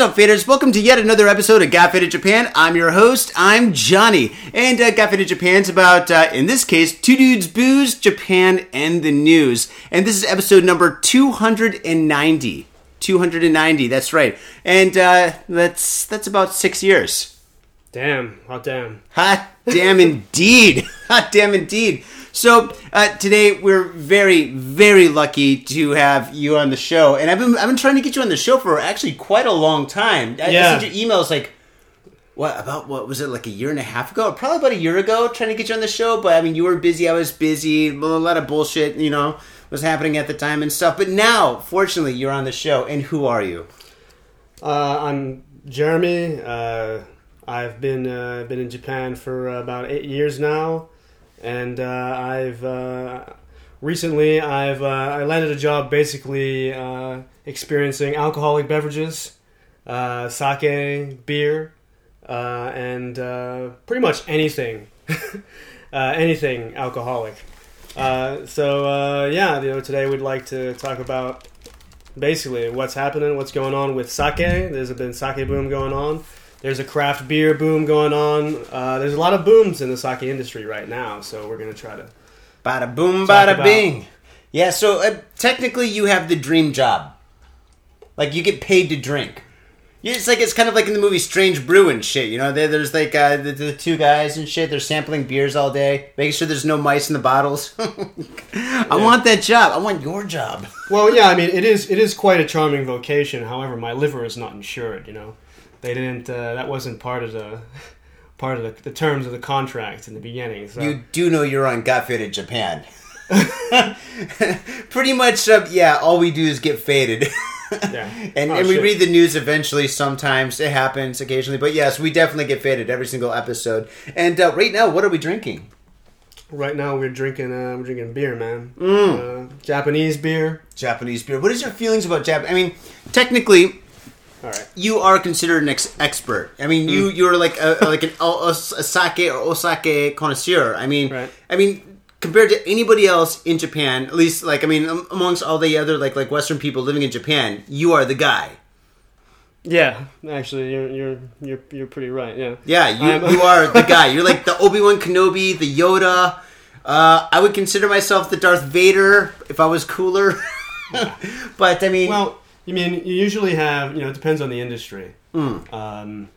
What's up, faders? Welcome to yet another episode of Got Faded Japan. I'm your host. I'm Johnny, and uh, Got Faded Japan's about, uh, in this case, two dudes, booze, Japan, and the news. And this is episode number 290. 290. That's right, and uh, that's that's about six years. Damn, hot damn. Hot damn indeed. Hot damn indeed. So uh, today we're very, very lucky to have you on the show, and I've been I've been trying to get you on the show for actually quite a long time. I, Yeah. Sent you emails like. What about what was it like a year and a half ago? Probably about a year ago, trying to get you on the show. But I mean, you were busy. I was busy. A lot of bullshit, you know, was happening at the time and stuff. But now, fortunately, you're on the show. And who are you? Uh, I'm Jeremy. Uh, I've been uh, been in Japan for about eight years now, and uh, I've uh, recently I've uh, I landed a job basically uh, experiencing alcoholic beverages, uh, sake, beer, uh, and pretty much anything, anything alcoholic. So yeah, you know, today we'd like to talk about basically what's happening, what's going on with sake. There's been sake boom going on. There's a craft beer boom going on. Uh, there's a lot of booms in the sake industry right now, so we're gonna try to. Bada boom, bada about- bing. Yeah, so uh, technically you have the dream job. Like you get paid to drink. It's like it's kind of like in the movie Strange Brew and shit. You know, there, there's like uh, the, the two guys and shit. They're sampling beers all day, making sure there's no mice in the bottles. I want that job. I want your job. Well, yeah, I mean it is it is quite a charming vocation. However, my liver is not insured. You know, they didn't. Uh, that wasn't part of the part of the, the terms of the contract in the beginning. So You do know you're on Got Faded Japan. Pretty much, uh, yeah. All we do is get faded. yeah, And, Oh, and we shit. read the news eventually. Sometimes it happens occasionally, but yes, we definitely get faded every single episode. And uh, right now, what are we drinking? Right now we're drinking uh, we're drinking beer, man. Mm. Uh, Japanese beer. Japanese beer. What is your feelings about Japan? I mean, technically, All right. you are considered an ex- expert. I mean, you you're like a, like an o- a sake or osake connoisseur. I mean, Right. I mean, compared to anybody else in Japan, at least like I mean, am- amongst all the other like like Western people living in Japan, you are the guy. Yeah, actually, you're you're you're you're pretty right. Yeah. Yeah, you, you are the guy. You're like the Obi Wan Kenobi, the Yoda. Uh, I would consider myself the Darth Vader if I was cooler. but I mean, Well, you mean you usually have you know it depends on the industry. mm, Um,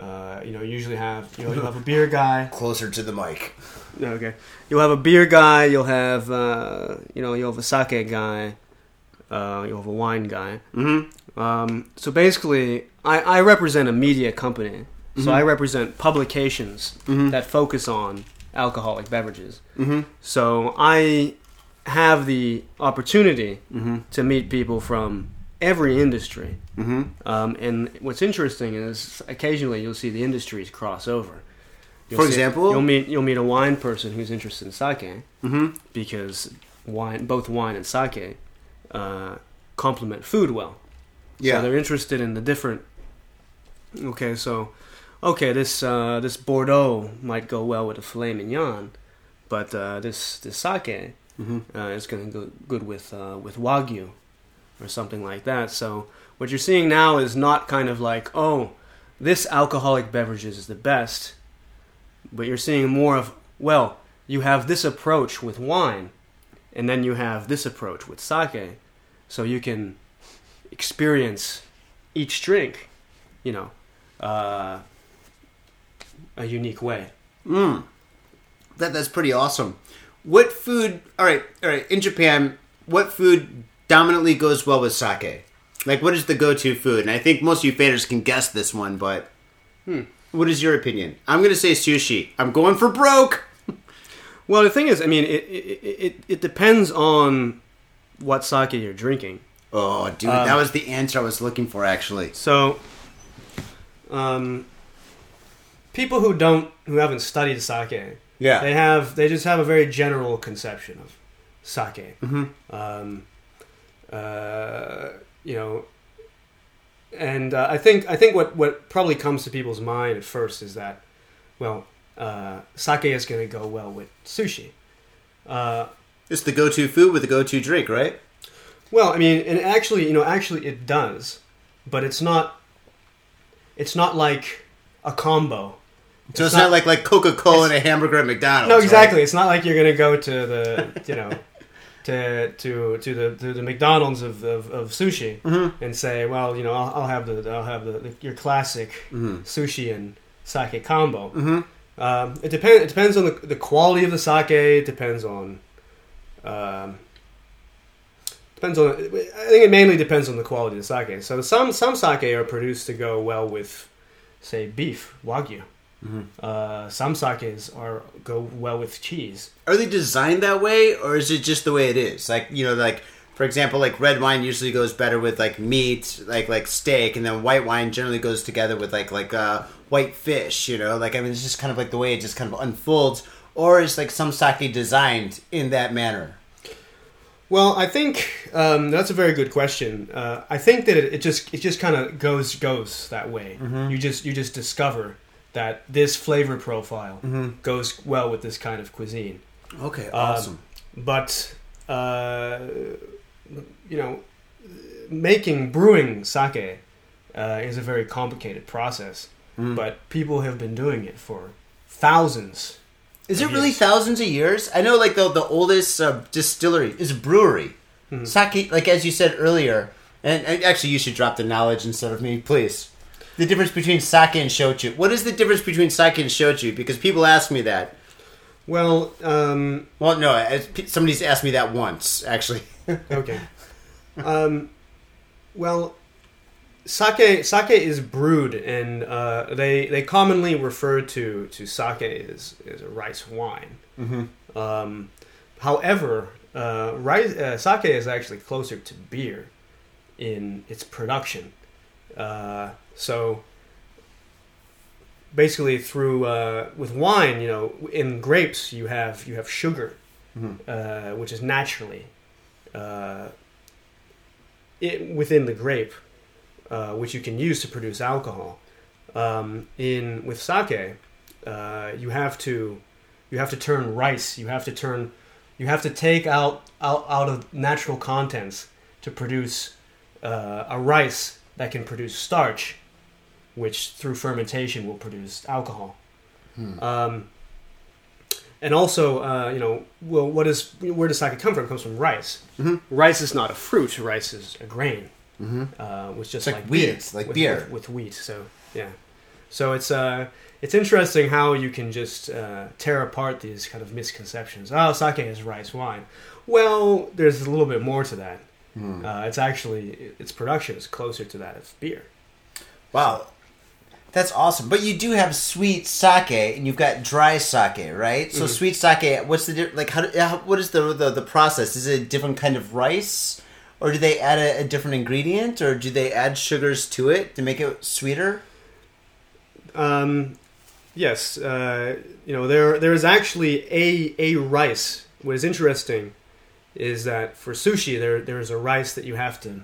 uh, you know, you usually have you know you'll have a beer guy. closer to the mic. Okay. You'll have a beer guy. You'll have uh, you know you'll have a sake guy. Uh, you'll have a wine guy. Mm-hmm. Um, so basically, I, I represent a media company. So I represent publications that focus on alcoholic beverages. Mm-hmm. So I have the opportunity Mm-hmm. to meet people from every industry. Mm-hmm. Um, and what's interesting is occasionally you'll see the industries cross over. You'll For see- example? you'll meet you'll meet a wine person who's interested in sake Mm-hmm. because wine, both wine and sake, uh, complement food well. Yeah. So they're interested in the different. Okay, so, okay, this uh, this Bordeaux might go well with a filet mignon, but uh, this this sake mm-hmm. uh, is going to go good with uh, with wagyu or something like that. So what you're seeing now is not kind of like oh, this alcoholic beverage is the best, but you're seeing more of well, you have this approach with wine, and then you have this approach with sake, so you can experience each drink, you know, uh, a unique way. Mm. That that's pretty awesome. What food? All right, all right. In Japan, what food dominantly goes well with sake? Like, what is the go-to food? And I think most of you faders can guess this one, but Hmm. what is your opinion? I'm gonna say sushi. I'm going for broke. Well, the thing is, I mean, it it, it, it depends on what sake you're drinking. Oh, dude, Um, that was the answer I was looking for. Actually, So, um, people who don't, who haven't studied sake, yeah. they have, they just have a very general conception of sake. hmm Um, uh, you know, and uh, I think I think what what probably comes to people's mind at first is that, well, uh, sake is going to go well with sushi. Uh, It's the go-to food with the go-to drink, right? Well, I mean, and actually, you know, actually, it does. but it's not. It's not like a combo. So it's, not, like like Coca Cola and a hamburger at McDonald's. No, right? exactly. It's not like you're gonna go to the you know to to to the to the McDonald's of of, of sushi Mm-hmm. and say, well, you know, I'll, I'll have the I'll have the, the your classic Mm-hmm. sushi and sake combo. Um, it depends. It depends on the, the quality of the sake. It depends on. Um, depends on. I think it mainly depends on the quality of the sake. So some some sake are produced to go well with, say, beef wagyu. Uh, some sakes are go well with cheese. Are they designed that way, or is it just the way it is? Like you know, like for example, like red wine usually goes better with like meat, like like steak, and then white wine generally goes together with like like uh, white fish. You know, like I mean, it's just kind of like the way it just kind of unfolds. Or is like some sake designed in that manner? Well, I think um, that's a very good question. Uh, I think that it, it just it just kind of goes goes that way. You just you just discover that this flavor profile goes well with this kind of cuisine. Okay, Um, awesome. But uh, you know, making brewing sake uh, is a very complicated process. But people have been doing it for thousands. Is it Yes. really thousands of years? I know, like the the oldest uh, distillery is a brewery. Mm-hmm. Sake, like as you said earlier, and, and actually, you should drop the knowledge instead of me, please. The difference between sake and shochu. What is the difference between sake and shochu? Because people ask me that. Well, um, Well, no, somebody's asked me that once, actually. okay. um, well, sake sake is brewed, and uh, they they commonly refer to to sake as as a rice wine. Mm-hmm. Um, however, uh, rice uh, sake is actually closer to beer in its production. Uh, so basically, through uh, with wine, you know, in grapes you have you have sugar, uh, which is naturally uh, it, within the grape, uh, which you can use to produce alcohol. Um, in with sake, uh, you have to you have to turn rice. You have to turn you have to take out out, out of natural contents to produce uh, a rice that can produce starch, which through fermentation will produce alcohol. Um, and also, uh, you know, well, what is where does sake come from? It comes from rice. Rice is not a fruit. Rice is a grain, uh, which just like like, wheat, beer, like with, beer. with, with wheat. So yeah, so it's uh, it's interesting how you can just uh, tear apart these kind of misconceptions. Oh, sake is rice wine. Well, there's a little bit more to that. Hmm. Uh, it's actually its production is closer to that of beer. Wow. That's awesome. But you do have sweet sake and you've got dry sake, right? So sweet sake, what's the like how, how what is the, the the process? Is it a different kind of rice or do they add a, a different ingredient or do they add sugars to it to make it sweeter? Um, yes, uh, you know there there is actually a a rice. What is interesting is that for sushi there there is a rice that you have to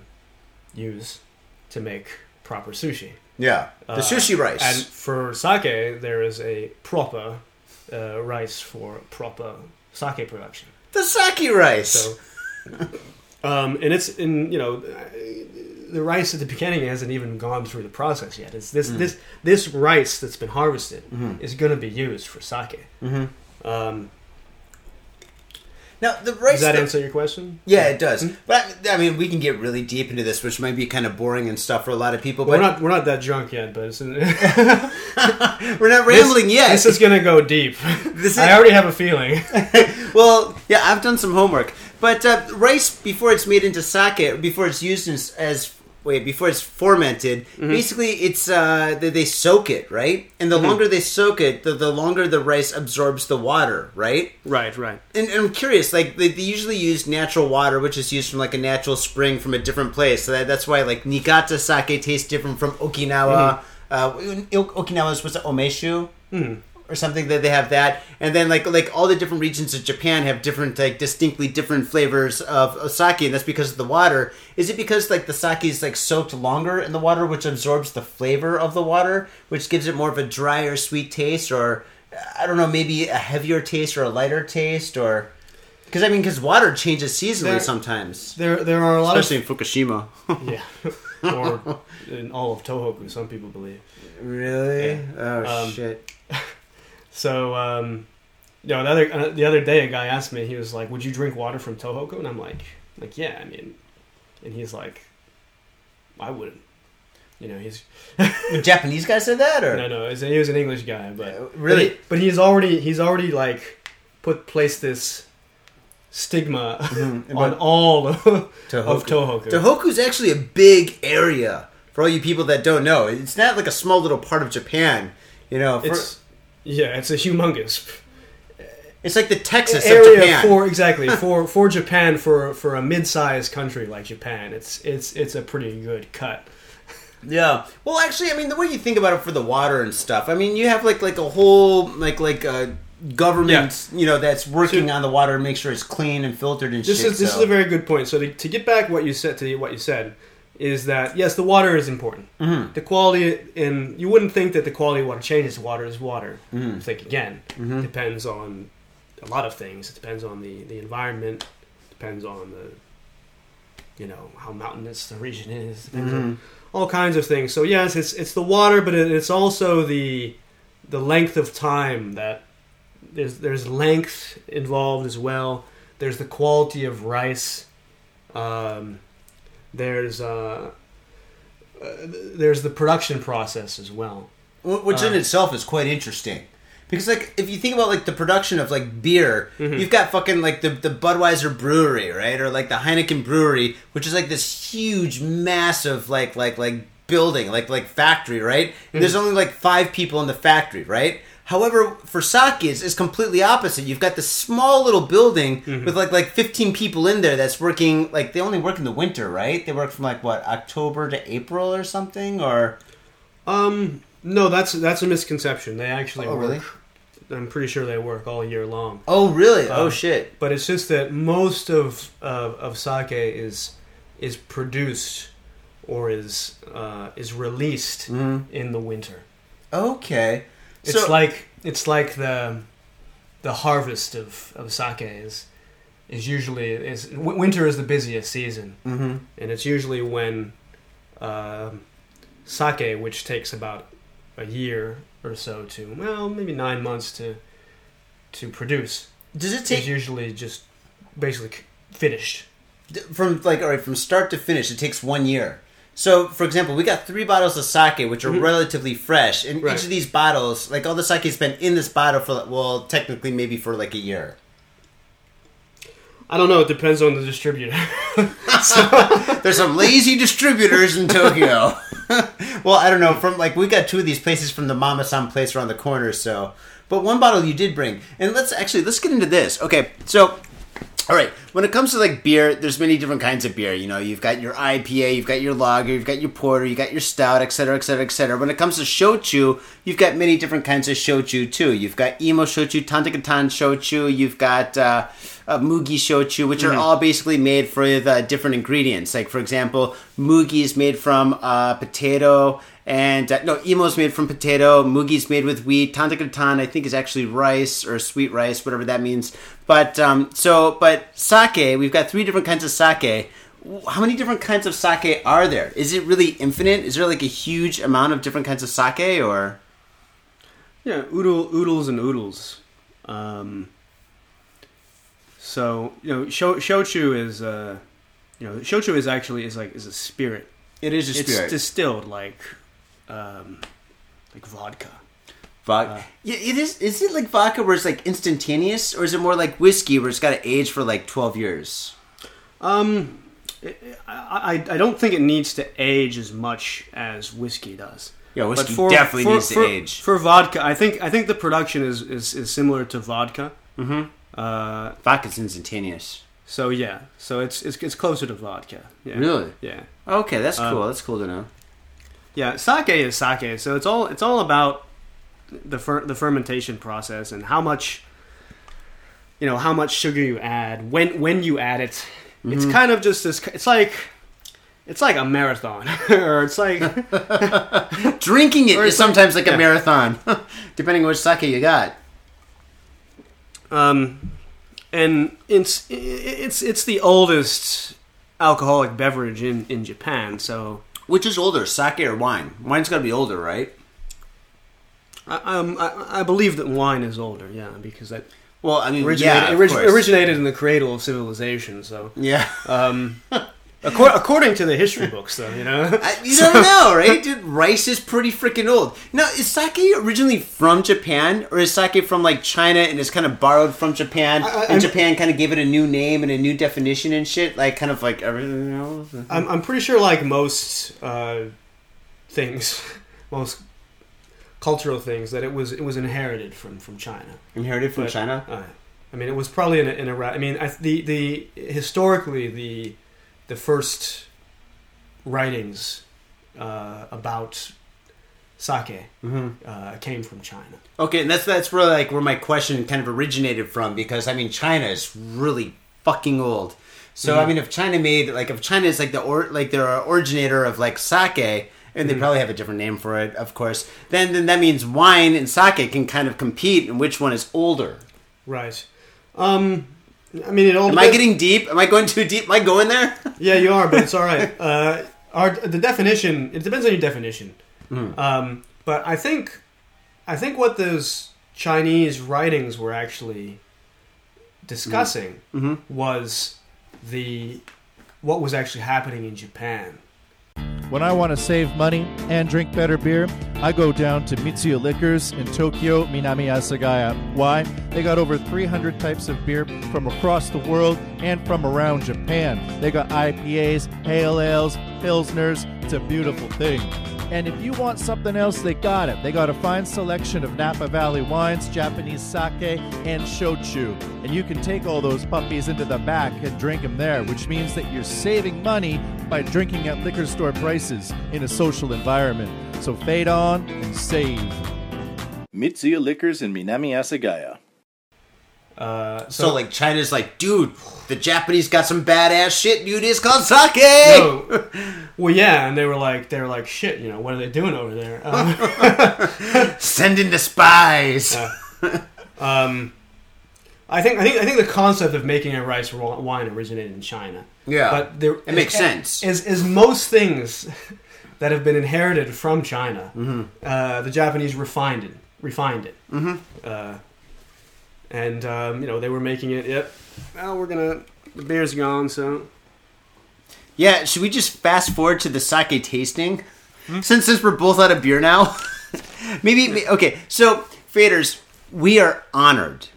use to make proper sushi. Yeah. The Uh, sushi rice. And for sake, there is a proper uh, rice for proper sake production. the sake rice. So, um, and it's in you know the rice at the beginning hasn't even gone through the process yet. It's Mm. this this this rice that's been harvested Mm-hmm. is going to be used for sake. Um, now the rice does that answer your question? Yeah, it does. Hmm? But I, I mean, we can get really deep into this, which might be kind of boring and stuff for a lot of people. Well, but we're not we're not that drunk yet, but it's, we're not rambling yet. this is going to go deep. This is- I already have a feeling. well, yeah, I've done some homework. But uh, rice, before it's made into sake, before it's used as wait, before it's fermented, Mm-hmm. basically it's uh, they, they soak it, right? And the Mm-hmm. longer they soak it, the, the longer the rice absorbs the water, right? right, right. And, and I'm curious, like they, they usually use natural water, which is used from like a natural spring from a different place. So that, that's why like Niigata sake tastes different from Okinawa. Uh, Okinawa's was it Omeshu or something that they have that, and then like like all the different regions of Japan have different like distinctly different flavors of, of sake, and that's because of the water. Is it because like the sake is like soaked longer in the water, which absorbs the flavor of the water, which gives it more of a drier, sweet taste, or I don't know, maybe a heavier taste or a lighter taste, or Because I mean, because water changes seasonally There- sometimes, There there are a lot especially in Fukushima. yeah, or in all of Tohoku, some people believe. really? Yeah. Oh Um, shit! So, um, you know, the other uh, the other day, a guy asked me, he was like, "Would you drink water from Tohoku?" And I'm like, "Like, yeah, I mean," and he's like, "I wouldn't." You know, he's The Japanese guy said that, or no, no, he was an English guy, but Uh, really? but, he- but he's already he's already like put placed this stigma Mhm, on all of, Tohoku. of Tohoku. Tohoku's actually a big area for all you people that don't know. It's not like a small little part of Japan. You know, for, It's yeah, it's a humongous It's like the Texas of area Japan. for exactly for for Japan for for a mid-sized country like Japan. It's it's it's a pretty good cut. Yeah. Well, actually, I mean, the way you think about it for the water and stuff, I mean, you have like like a whole like like uh, government, you know, that's working So- on the water to make sure it's clean and filtered and This shit. is this so- is a very good point. So to, to get back what you said to what you said is that yes, the water is important. Mhm. The quality and you wouldn't think that the quality of water changes. Water is water. Mhm. I think again Mhm. depends on a lot of things. It depends on the the environment. Depends on the you know how mountainous the region is. Mhm. all kinds of things. So yes, it's it's the water, but it, it's also the the length of time that there's there's length involved as well. There's the quality of rice. Um, there's uh, uh, there's the production process as well. Wh- which in Uh, itself is quite interesting. Because like if you think about like the production of like beer Mhm. you've got fucking like the, the budweiser brewery right? Or like the heineken brewery which is like this huge massive like like like building like like factory right? And there's only like five people in the factory right however for sake it's, it's completely opposite you've got this small little building with like like 15 people in there that's working like they only work in the winter right they work from like what october to april or something or Um, no, that's that's a misconception. They actually Oh, work. really? I'm pretty sure they work all year long. oh really oh Um, shit But it's just that most of of, of sake is is produced or is uh, is released Mhm. in the winter. Okay. It's So- like it's like the the harvest of, of sake is is usually is w- winter is the busiest season, hmm and it's usually when um sake, which takes about a year or so to well maybe nine months to to produce, Does it is take usually just basically finished. from like all right from start to finish? It takes one year. So, for example, we got three bottles of sake, which are Mhm. relatively fresh, and Right. each of these bottles, like all the sake's been in this bottle for well, technically maybe for like a year. I don't know. It depends on the distributor. There's some lazy distributors in Tokyo. well, I don't know. From like we got two of these places from the Mama San place around the corner. So, but one bottle you did bring, and let's actually let's get into this. Okay, so. All right. When it comes to like beer, there's many different kinds of beer. You know, you've got your IPA, you've got your lager, you've got your porter, you got your stout, et cetera, et cetera, et cetera. When it comes to shochu, you've got many different kinds of shochu too. You've got imo shochu, tantakatan shochu, you've got uh, uh, mugi shochu, which are all basically made with uh, different ingredients. Like for example, mugi is made from uh, potato. And uh, no, is made from potato. Mugi's made with wheat. Tantakatan, I think, is actually rice or sweet rice, whatever that means. But um, so, but sake, we've got three different kinds of sake. How many different kinds of sake are there? Is it really infinite? Is there like a huge amount of different kinds of sake, or Yeah, oodle, oodles and oodles. Um, so you know, sho, shochu is uh, you know, shochu is actually is like is a spirit. it is a It's spirit? distilled like um, like vodka. Vodka. uh, yeah, it is. Is it like vodka where it's like instantaneous, or is it more like whiskey where it's got to age for like twelve years? Um, I, I I don't think it needs to age as much as whiskey does. Yeah, whiskey But definitely for- needs to age. For vodka, I think I think the production is is, is similar to vodka. Mm-hmm. Uh, Vodka's instantaneous. so yeah, so it's it's, it's closer to vodka. Yeah. Really? Yeah. Okay, that's Um, cool. that's cool to know. Yeah, sake is sake, so it's all it's all about the fer- the fermentation process and how much you know how much sugar you add when when you add it. It's Mm-hmm. kind of just this. It's like it's like a marathon, or it's like Drinking it Or is it's like- sometimes like, yeah. a marathon, depending on which sake you got. um, and it's it's it's the oldest alcoholic beverage in in Japan. So Which is older, sake or wine? Wine's got to be older, right? I, um, I I believe that wine is older. Yeah, because that Well, I mean, originated yeah, orig- originated in the cradle of civilization. So. Yeah. Um, accor- according to the history books, though, you know, I, you don't know, right? Dude, rice is pretty freaking old. Now, is sake originally from Japan, or is sake from like China and is kind of borrowed from Japan, I- and I'm- Japan kind of gave it a new name and a new definition and shit, like kind of like everything else? I'm, I'm pretty sure, like most uh, things, most cultural things, that it was it was inherited from from China. Inherited from But, China. Uh, I mean, it was probably in a, in a ra- I mean, I, the the historically the the first writings uh, about sake hmm uh, came from China. Okay, and that's that's really like where my question kind of originated from because I mean China is really fucking old. So I Mhm. mean, if China made like if China is like the or like the originator of like sake, and they Mhm. probably have a different name for it, of course. Then then that means wine and sake can kind of compete, and which one is older? Right. Um, I mean, it all. Am I getting deep? Am I going too deep? Am I going there? Yeah, you are, but it's all right. Uh, our the definition it depends on your definition. Mhm. Um, but I think I think what those Chinese writings were actually discussing Mm-hmm. was the what was actually happening in Japan. When I want to save money and drink better beer, I go down to Mitsuya Liquors in Tokyo, Minami Asagaya. Why? They got over 300 types of beer from across the world and from around Japan. They got IPAs, pale ales, pilsners. It's a beautiful thing. And if you want something else, they got it. They got a fine selection of Napa Valley wines, Japanese sake, and shochu. And you can take all those puppies into the back and drink them there, which means that you're saving money by drinking at liquor store prices in a social environment. So fade on and save. Mitsuya Liquors in Minami Asagaya. Uh, So, like China's like, dude, the Japanese got some badass shit, dude. It's called sake. no, well, yeah, and they were like they were like shit. You know what are they doing over there? Um, Send in the spies. um, I think I think I think the concept of making a rice wine originated in China. yeah, but there, it makes sense. Is is most things that have been inherited from China, Mm-hmm. uh, the Japanese refined it, refined it, mm-hmm. And um, you know they were making it. Yep. Well, we're gonna. The beer's gone, so Yeah, should we just fast forward to the sake tasting? Since since we're both out of beer now, maybe okay. So faders, we are honored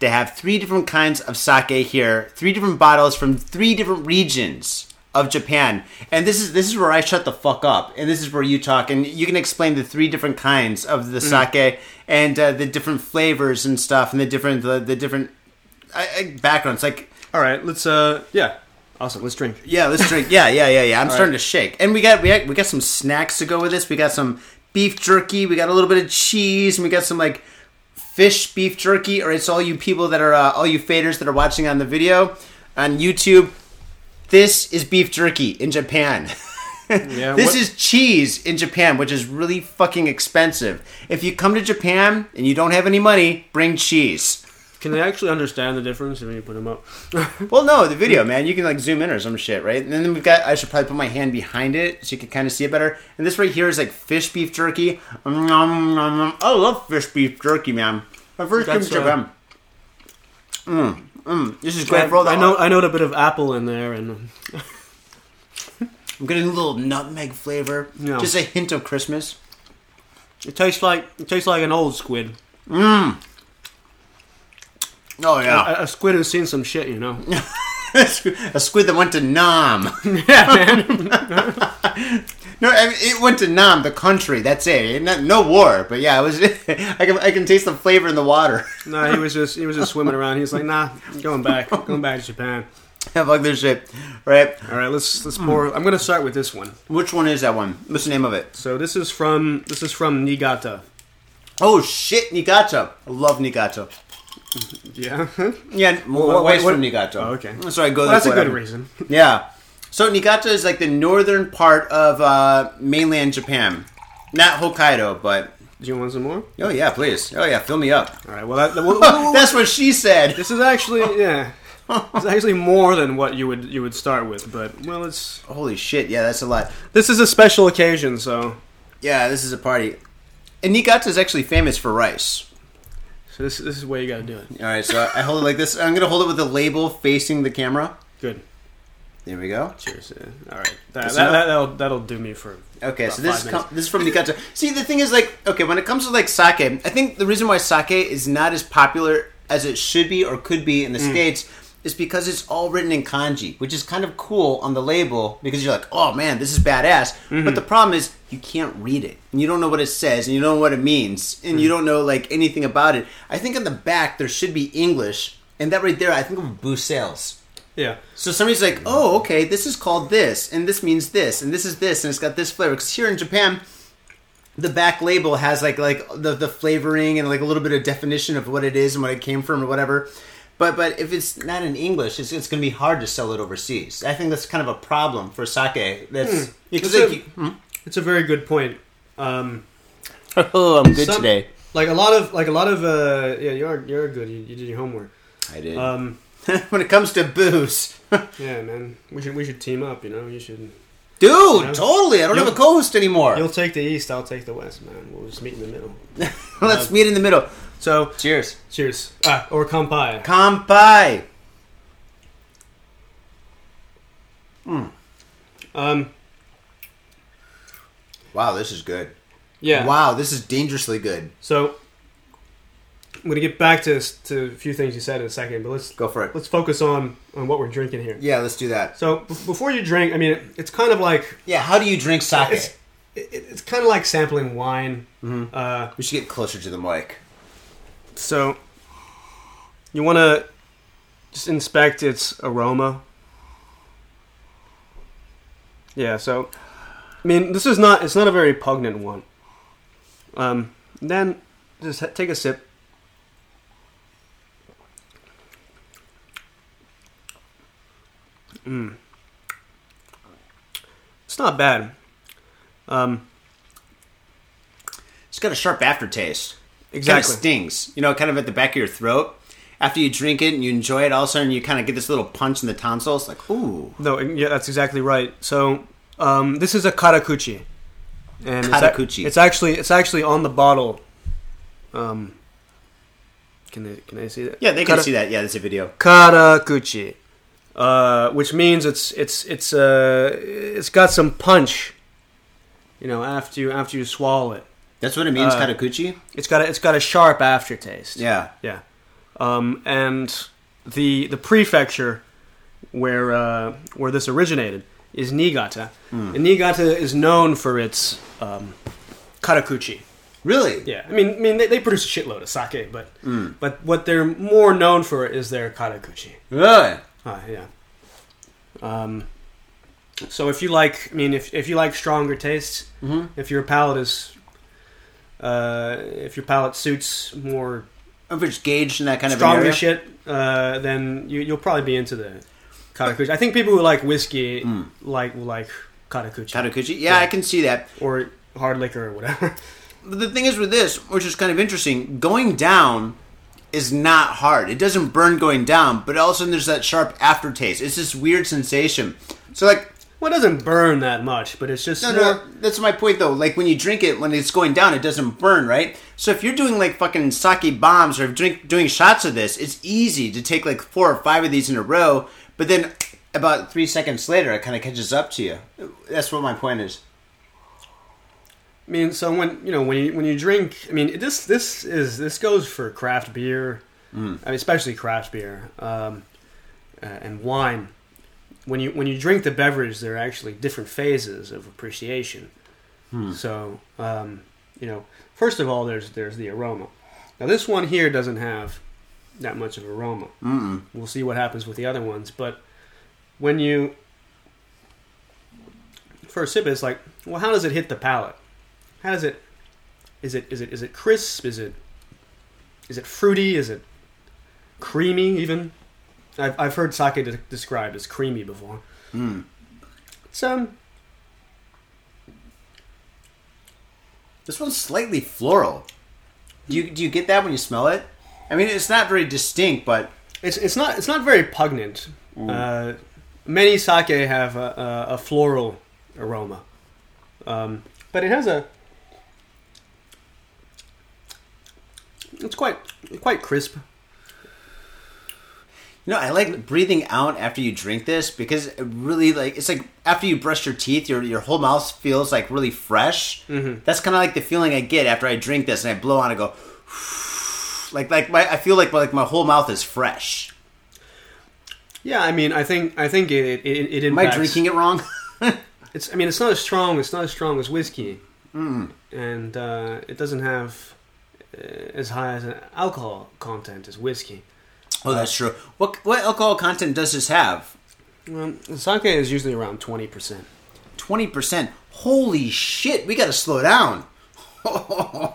to have three different kinds of sake here, three different bottles from three different regions of Japan, and this is this is where I shut the fuck up, and this is where you talk, and you can explain the three different kinds of the sake and uh, the different flavors and stuff, and the different the, the different uh, uh, backgrounds, like. all right. Let's uh, yeah, awesome. Let's drink. Yeah, let's drink. Yeah, yeah, yeah, yeah. I'm All starting right. to shake. And we got we got, we got some snacks to go with this. We got some beef jerky. We got a little bit of cheese, and we got some like fish beef jerky. Or it's all you people that are uh, all you faders that are watching on the video on YouTube, this is beef jerky in Japan. Yeah, this what- is cheese in Japan, which is really fucking expensive. If you come to Japan and you don't have any money, bring cheese. Can they actually understand the difference when you put them up? Well, no, the video, man. You can like zoom in or some shit, right? And then we've got. I should probably put my hand behind it so you can kind of see it better. And this right here is like fish beef jerky. I love fish beef jerky, man. My first came to Japan. Mm, mm, this is great all. I know. I note a bit of apple in there, and I'm getting a little nutmeg flavor. Yeah. Just a hint of Christmas. it tastes like it tastes like an old squid. Mmm. Oh yeah, A, a squid who's seen some shit, you know. a squid that went to Nam. yeah, man. No, I mean, it went to Nam, the country. That's it. No, no war, but yeah, it was. I can I can taste the flavor in the water. No, he was just he was just swimming around. He was like, nah, I'm going back, going back to Japan. Fuck this shit. Right? All right, let's let's pour. I'm gonna start with this one. Which one is that one? What's the name of it? So this is from this is from Niigata. Oh shit, Niigata. I love Niigata. Yeah, Yeah, my what- wife's what- from Niigata. Oh, okay. So I go well, that's a good reason. Yeah. So Niigata is like the northern part of uh, mainland Japan. Not Hokkaido, but Do you want some more? Oh yeah, please. Oh yeah, fill me up. All right. Well, well, well, That's what she said. this is actually yeah. It's actually more than what you would you would start with, but well, it's Holy shit! Yeah, that's a lot. this is a special occasion, so Yeah, this is a party. And Niigata is actually famous for rice. so this this is where you got to do it. All right, so I hold it like this. I'm gonna hold it with the label facing the camera. Good. There we go. Cheers. Yeah. All right. That, That's that, enough? that, that'll that'll do me for. Okay, about so this five is minutes. com- this is from Niigata. See, the thing is, like, okay, when it comes to like sake, I think the reason why sake is not as popular as it should be or could be in the Mm. states is because it's all written in kanji, which is kind of cool on the label because you're like, oh man, this is badass. Mm-hmm. But the problem is you can't read it and you don't know what it says and you don't know what it means and Mm. you don't know like anything about it. I think on the back there should be English, and that right there, I think of boost sales. Yeah. So somebody's like, oh, okay, this is called this, and this means this, and this is this, and it's got this flavor. Because here in Japan, the back label has like like the the flavoring and like a little bit of definition of what it is and what it came from or whatever. But but if it's not in English, it's, it's going to be hard to sell it overseas. I think that's kind of a problem for sake. That's because It's like, a- you- hmm? It's a very good point. Um, oh, I'm good Some- today. like a lot of like a lot of uh, yeah, you're you're good. You, you did your homework. I did. Um, when it comes to booze, yeah, man, we should we should team up. You know, you should. dude, Yeah. totally. I don't have a You'll- co-host anymore. You'll take the east, I'll take the west, man. We'll just meet in the middle. Let's meet in the middle. So, Cheers. cheers. Ah, or kampai. Kampai. Um, Wow, this is good. yeah. Wow, this is dangerously good. So, I'm gonna get back to to a few things you said in a second, but let's Go for it. let's focus on on what we're drinking here. Yeah, let's do that. So, b- before you drink, I mean, it's kind of like Yeah, how do you drink sake? it's it, it's kind of like sampling wine. Mhm. Uh, we should get closer to the mic. So, you want to just inspect its aroma. Yeah. So, I mean, this is not. It's not a very pungent one. Um, then just ha- take a sip. Mm. It's not bad. Um, It's got a sharp aftertaste. Kind exactly. of stings. You know, kind of at the back of your throat. After you drink it and you enjoy it, all of a sudden you kind of get this little punch in the tonsils. Like, ooh. No, yeah, that's exactly right. So um, this is a karakuchi, and it's a- It's, actually it's actually on the bottle. Um, can they can they see that? Yeah, they can Kara- see that. Yeah, there's a video. Karakuchi, uh, which means it's it's it's uh it's got some punch. You know, after you after you swallow it, That's what it means, Uh, katakuchi? it's got a, it's got a sharp aftertaste. Yeah. Yeah. Um, and the the prefecture where uh, where this originated is Niigata. Hmm. And Niigata is known for its um, karakuchi. Really? Yeah, I mean, I mean, they, they produce a shitload of sake, but Hmm. but what they're more known for is their karakuchi. Really? Ah, yeah. Um, so if you like, I mean, if if you like stronger tastes, Mm-hmm. if your palate is, uh, if your palate suits more If it's gauged in that kind of stronger shit, uh, then you, you'll probably be into the katakuchi. I think people who like whiskey Mm. like will like katakuchi Katakuchi? Yeah, Yeah. I can see that. or hard liquor or whatever. But the thing is with this, which is kind of interesting, going down is not hard. It doesn't burn going down, but all of a sudden there's that sharp aftertaste. It's this weird sensation. So like well, it doesn't burn that much, but it's just no, no, that's my point though. Like when you drink it, when it's going down, it doesn't burn, right? So if you're doing like fucking sake bombs or drink doing shots of this, it's easy to take like four or five of these in a row. But then about three seconds later, it kind of catches up to you. That's what my point is. I mean, so when you know when you when you drink, I mean, this this is this goes for craft beer, I mean, especially craft beer um, uh, and wine. When you when you drink the beverage, there are actually different phases of appreciation. So um, you know, first of all, there's there's the aroma. Now this one here doesn't have that much of aroma. Mm-mm. We'll see what happens with the other ones, but when you first sip, it, it's like, well, how does it hit the palate? How does it? Is it is it is it crisp? Is it is it fruity? Is it creamy? Even I've I've heard sake de- described as creamy before. Mm. It's um. This one's slightly floral. Do you do you get that when you smell it? I mean, it's not very distinct, but It's it's not it's not very pungent. Uh, many sake have a, a, a floral aroma, um, but it has a. It's quite quite crisp. you know, I like breathing out after you drink this because it really like it's like after you brush your teeth, your your whole mouth feels like really fresh. Mm-hmm. That's kind of like the feeling I get after I drink this and I blow on. I go like like my I feel like like my whole mouth is fresh. Yeah, I mean, I think I think it it, it Am I drinking it wrong? It's I mean, it's not as strong. It's not as strong as whiskey, and uh, it doesn't have as high as an alcohol content as whiskey. oh, that's true. What what alcohol content does this have? Well, sake is usually around twenty percent. Twenty percent. Holy shit! We got to slow down.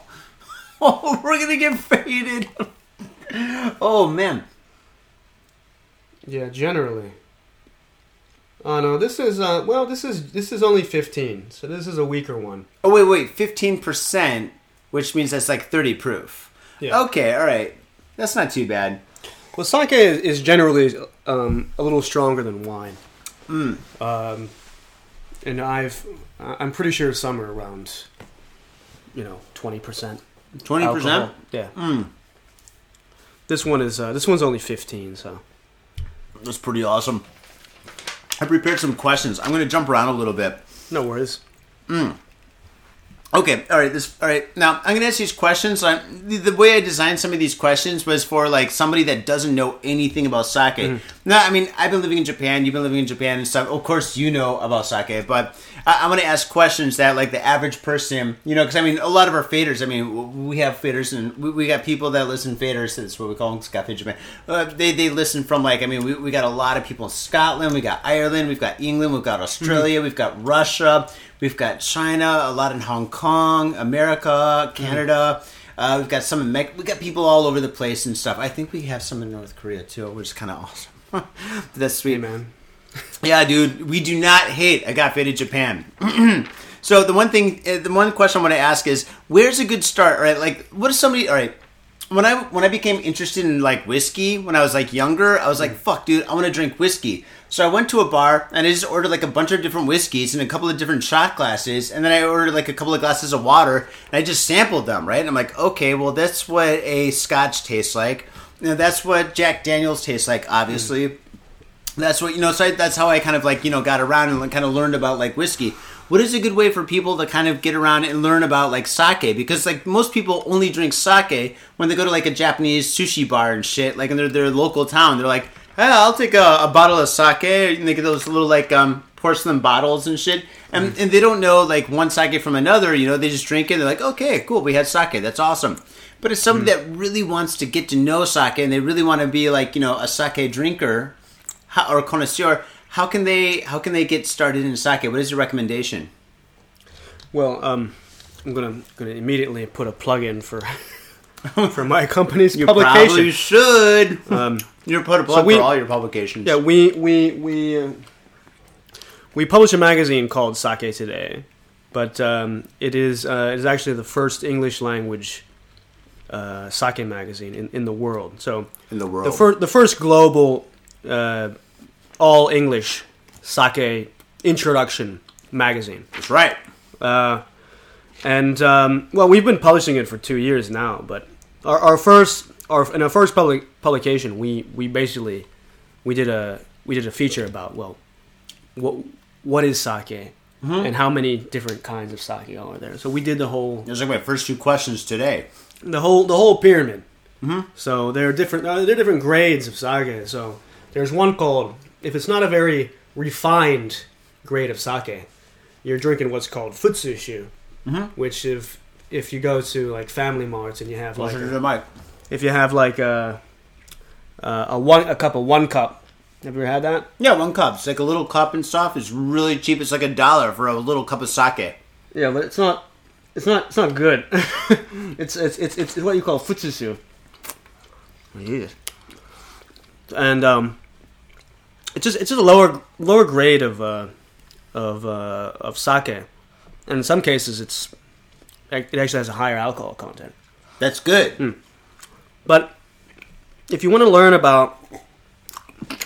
Oh, we're gonna get faded. oh man. Yeah, generally. Oh no, this is uh, well, this is this is only fifteen, so this is a weaker one. Oh wait, wait, fifteen percent, which means that's like thirty proof. Yeah. Okay, all right, that's not too bad. Well, sake is, is generally um, a little stronger than wine. Um, and I've I'm pretty sure some are around, you know, twenty percent. Twenty percent. Yeah. Mm, This one is uh, this one's only fifteen, so that's pretty awesome. I prepared some questions. I'm gonna jump around a little bit. no worries. Okay, all right. This all right. Now I'm gonna ask these questions. The, the way I designed some of these questions was for like somebody that doesn't know anything about sake. Now, I mean, I've been living in Japan. You've been living in Japan and stuff. Of course, you know about sake, but I, I'm gonna ask questions that like the average person, you know, because I mean, a lot of our faders. I mean, we have faders, and we, we got people that listen faders. That's what we call them, Scafe Japan. Uh, they they listen from like I mean, we, we got a lot of people in Scotland. We got Ireland. We've got England. We've got Australia. We've got Russia. We've got China, a lot in Hong Kong, America, Canada. Uh, we've got some in Mex- we got people all over the place and stuff. I think we have some in North Korea too, which is kind of awesome. That's sweet, Hey, man. Yeah, dude, we do not hate I got Agape Japan. so the one thing, uh, the one question I want to ask is, where's a good start? Right? like, what is somebody? All right, when I when I became interested in like whiskey when I was like younger, I was like, fuck, dude, I want to drink whiskey. So I went to a bar and I just ordered like a bunch of different whiskeys and a couple of different shot glasses, and then I ordered like a couple of glasses of water and I just sampled them, right? And I'm like, okay, well, that's what a Scotch tastes like. You know, that's what Jack Daniels tastes like, obviously. Hmm. That's what you know so I, that's how i kind of like you know got around and kind of learned about like whiskey. What is a good way for people to kind of get around and learn about like sake? Because like most people only drink sake when they go to like a japanese sushi bar and shit like in their, their local town. They're like hey i'll take a, a bottle of sake and they get those little like um porcelain bottles and shit and, and they don't know like one sake from another you know they just drink it they're like okay cool we had sake that's awesome but it's somebody that really wants to get to know sake and they really want to be like you know a sake drinker or connoisseur, how can they how can they get started in sake? What is your recommendation? Well, um, I'm gonna gonna immediately put a plug in for for my company's You publication. probably should. Um, You're put a plug we- for all your publications. Yeah, we we we uh, we publish a magazine called Sake Today, but um, it is uh, it is actually the first English language uh, sake magazine in, in the world. So in the world. the first the first global uh, all English sake introduction magazine. That's right. Uh, and um, well, we've been publishing it for two years now. But our, our first, our in our first public publication, we we basically we did a we did a feature about well, what what is sake mm-hmm. and how many different kinds of sake are there. So we did the whole Those are my first two questions today. the whole the whole pyramid. Mm-hmm. So there are different uh, there are different grades of sake. So there's one called if it's not a very refined grade of sake, you're drinking what's called futsushu, mm-hmm. which if if you go to like Family Marts and you have like Closer to a, the mic. if you have like a a, a one a cup of one cup, have you ever had that? Yeah, one cup. It's like a little cup and stuff. It's really cheap. It's like a dollar for a little cup of sake. Yeah, but it's not. It's not. It's not good. it's, it's it's it's what you call futsushu. Yeah. and um, it's just it's just a lower lower grade of uh, of uh, of sake, and in some cases it's it actually has a higher alcohol content. That's good. Hmm. But if you want to learn about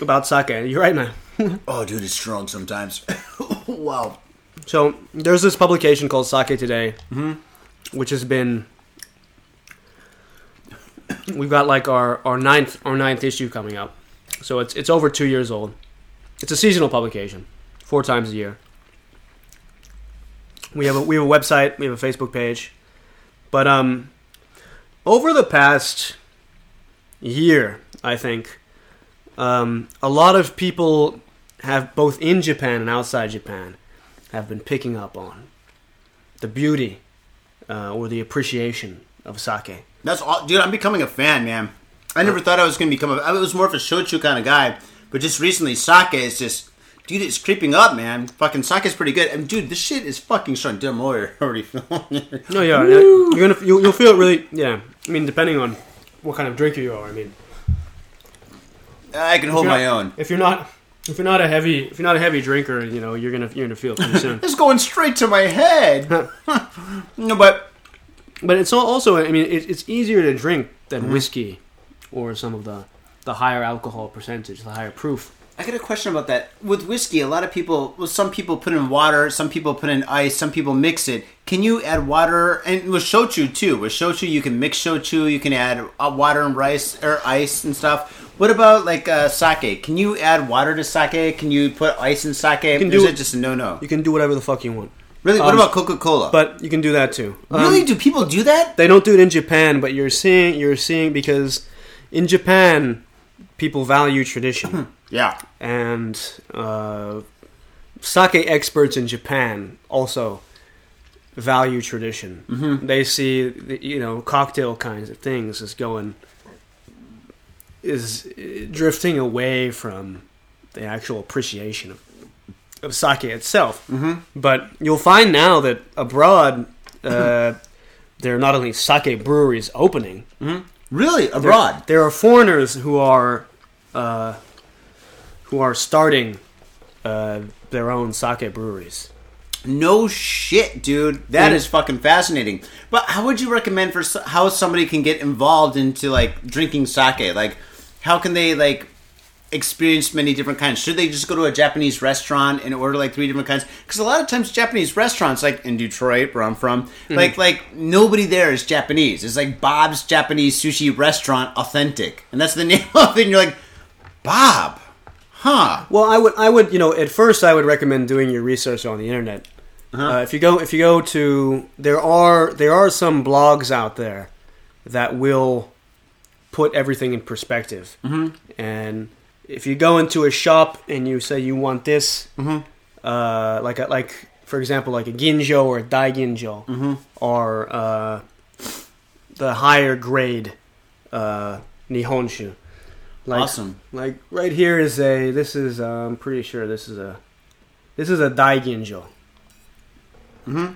about sake, you're right, man. Oh, dude, it's strong sometimes. wow. So there's this publication called Sake Today, which has been. We've got like our, our ninth our ninth issue coming up, so it's it's over two years old. It's a seasonal publication, four times a year. We have a we have a website, we have a Facebook page, but um, over the past year, I think, um, a lot of people have both in Japan and outside Japan have been picking up on the beauty uh, or the appreciation of sake. That's all, dude. I'm becoming a fan, man. I never thought I was going to become a. I was more of a shochu kind of guy, but just recently, sake is just, dude, it's creeping up, man. Fucking sake is pretty good, and dude, this shit is fucking strong. Damn, lawyer already feeling. No, yeah, yeah, you're gonna you'll, you'll feel it really. Yeah, I mean, depending on what kind of drinker you are. I mean, I can hold my not- own. If you're not, if you're not a heavy, if you're not a heavy drinker, you know, you're gonna you're gonna feel it pretty soon. It's going straight to my head. no, but But it's also, I mean, it, it's easier to drink than Mm-hmm. whiskey or some of the the higher alcohol percentage, the higher proof. I got a question about that. With whiskey, a lot of people, well, some people put in water, some people put in ice, some people mix it. Can you add water? And with shochu too. With shochu, you can mix shochu. You can add uh, water and rice or ice and stuff. What about like uh, sake? Can you add water to sake? Can you put ice in sake? You can Or do is it- just a no no? You can do whatever the fuck you want. Really? What um, about Coca Cola? But you can do that too. Um, really, do people do that? they don't do it in Japan, but you're seeing you're seeing because in Japan people value tradition Yeah. and uh, sake experts in Japan also value tradition. Mm-hmm. They see the, you know cocktail kinds of things as going is drifting away from the actual appreciation of of sake itself. Mm-hmm. But you'll find now that abroad. Uh, there are not only sake breweries opening, Really? there- Abroad? There, are foreigners who are uh, who are starting uh, their own sake breweries. No shit, dude. That is fucking fascinating. But how would you recommend for how somebody can get involved into like drinking sake? Like, how can they like experience many different kinds? Should they just go to a Japanese restaurant and order like three different kinds? Because a lot of times Japanese restaurants, like in Detroit, where I'm from, like like nobody there is Japanese. It's like Bob's Japanese Sushi Restaurant Authentic, and that's the name of it. And you're like, Bob, huh? Well, I would, I would, you know, at first I would recommend doing your research on the internet. uh if you go, if you go to, there are there are some blogs out there that will put everything in perspective. Mm-hmm. And if you go into a shop and you say you want this, uh, like a, like for example, like a ginjo or a dai ginjo, or uh, the higher grade uh, nihonshu. Like, Awesome. Like right here is a. This is. Uh, I'm pretty sure this is a. This is a dai ginjo.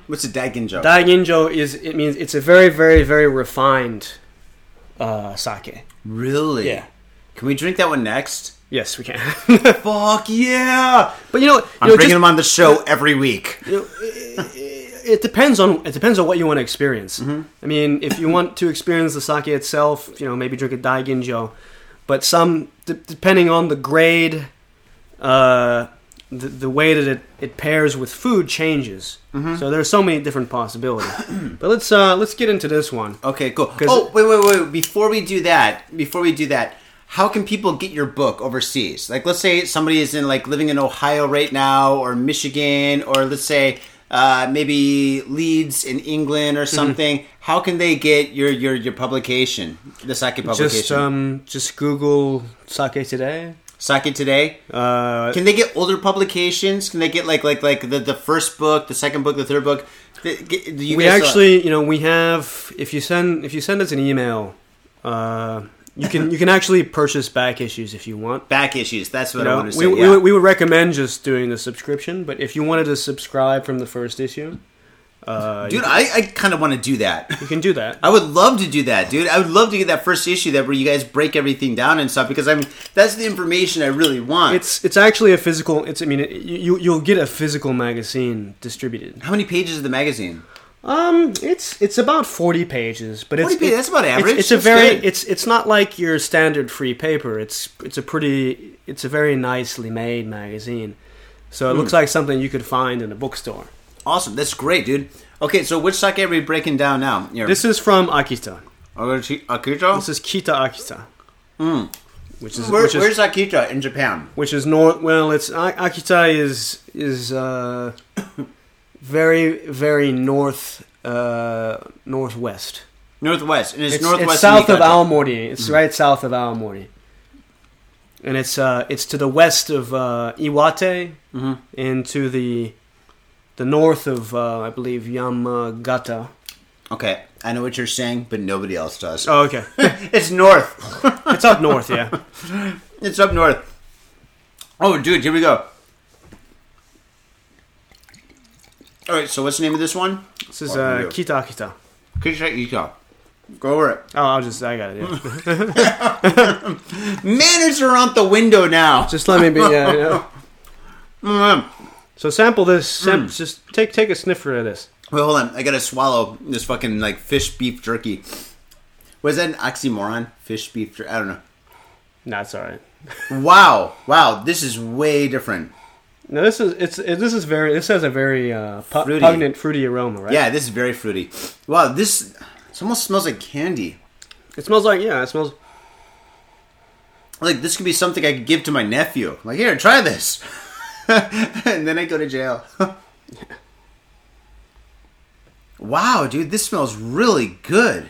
What's a Daiginjo? Dai ginjo is. It means it's a very, very, very refined uh, sake. really? Yeah. Can we drink that one next? Yes, we can. Fuck yeah! but you know, you I'm know, bringing just- him on the show every week. you know, it, it depends on it depends on what you want to experience. I mean, if you want to experience the sake itself, you know, maybe drink a dai ginjo. But some, d- depending on the grade, uh, the, the way that it, it pairs with food changes. So there's so many different possibilities. but let's uh, let's get into this one. Okay, cool. Oh, wait, wait, wait. Before we do that, before we do that, how can people get your book overseas? Like, let's say somebody is in like living in Ohio right now, or Michigan, or let's say uh, maybe Leeds in England Mm-hmm. or something. How can they get your your your publication, the Sake publication? Just um, just Google sake today. Sake Today. Uh, Can they get older publications? Can they get like like like the, the first book, the second book, the third book? Do you we uh, actually, you know, we have. If you send if you send us an email, uh, you can you can actually purchase back issues if you want. back issues. That's what You I know, want to we, say. we, yeah. would- we would recommend just doing the subscription, but if you wanted to subscribe from the first issue, uh, Dude, I, I kind of want to do that. you can do that. I would love to do that, dude. I would love to get that first issue that where you guys break everything down and stuff because I mean that's the information I really want. It's it's actually a physical. It's I mean it, you you'll get a physical magazine distributed. how many pages of the magazine? Um, it's it's about forty pages, but it's 40 pages, that's about it's- average. It's, a That's very good. it's it's not like your standard free paper. It's it's a pretty it's a very nicely made magazine. So Hmm. it looks like something you could find in a bookstore. Awesome. That's great, dude. Okay, so which sake are we breaking down now? Here. This is from Akita. Akita? This is Kita Akita. Which is Hmm. Where, which is where's Akita in Japan? which is north. Well, it's Akita is is uh, very very north uh, northwest. Northwest. And it's, It's, northwest it's south of. Aomori. It's right south of Aomori, and it's uh, it's to the west of uh, Iwate Mhm. and to the the north of uh, I believe Yamagata. Okay, I know what you're saying, but nobody else does. Oh, okay. it's north. it's up north, yeah. it's up north. Oh, dude, here we go. All right, so what's the name of this one? This is uh, Kita Kita Akita. Akita. Go over it. Oh, I'll just I got it. Yeah. Manners are out the window now. just let me be. Yeah, yeah. Mm. So sample this. Sam, Mm. Just take take a sniffer of this. Wait, hold on. I gotta swallow this fucking like fish beef jerky. Was that an oxymoron? Fish beef jerky? I don't know. Nah, it's all right. Wow, wow, this is way different. No, this is it's it, this is very this has a very uh, pu- Fruity. pungent fruity aroma, right? Yeah, this is very fruity. Wow, this it almost smells like candy. It smells like yeah, it smells. Like this could be something I could give to my nephew. Like, here, try this, and then I go to jail. wow, dude, this smells really good.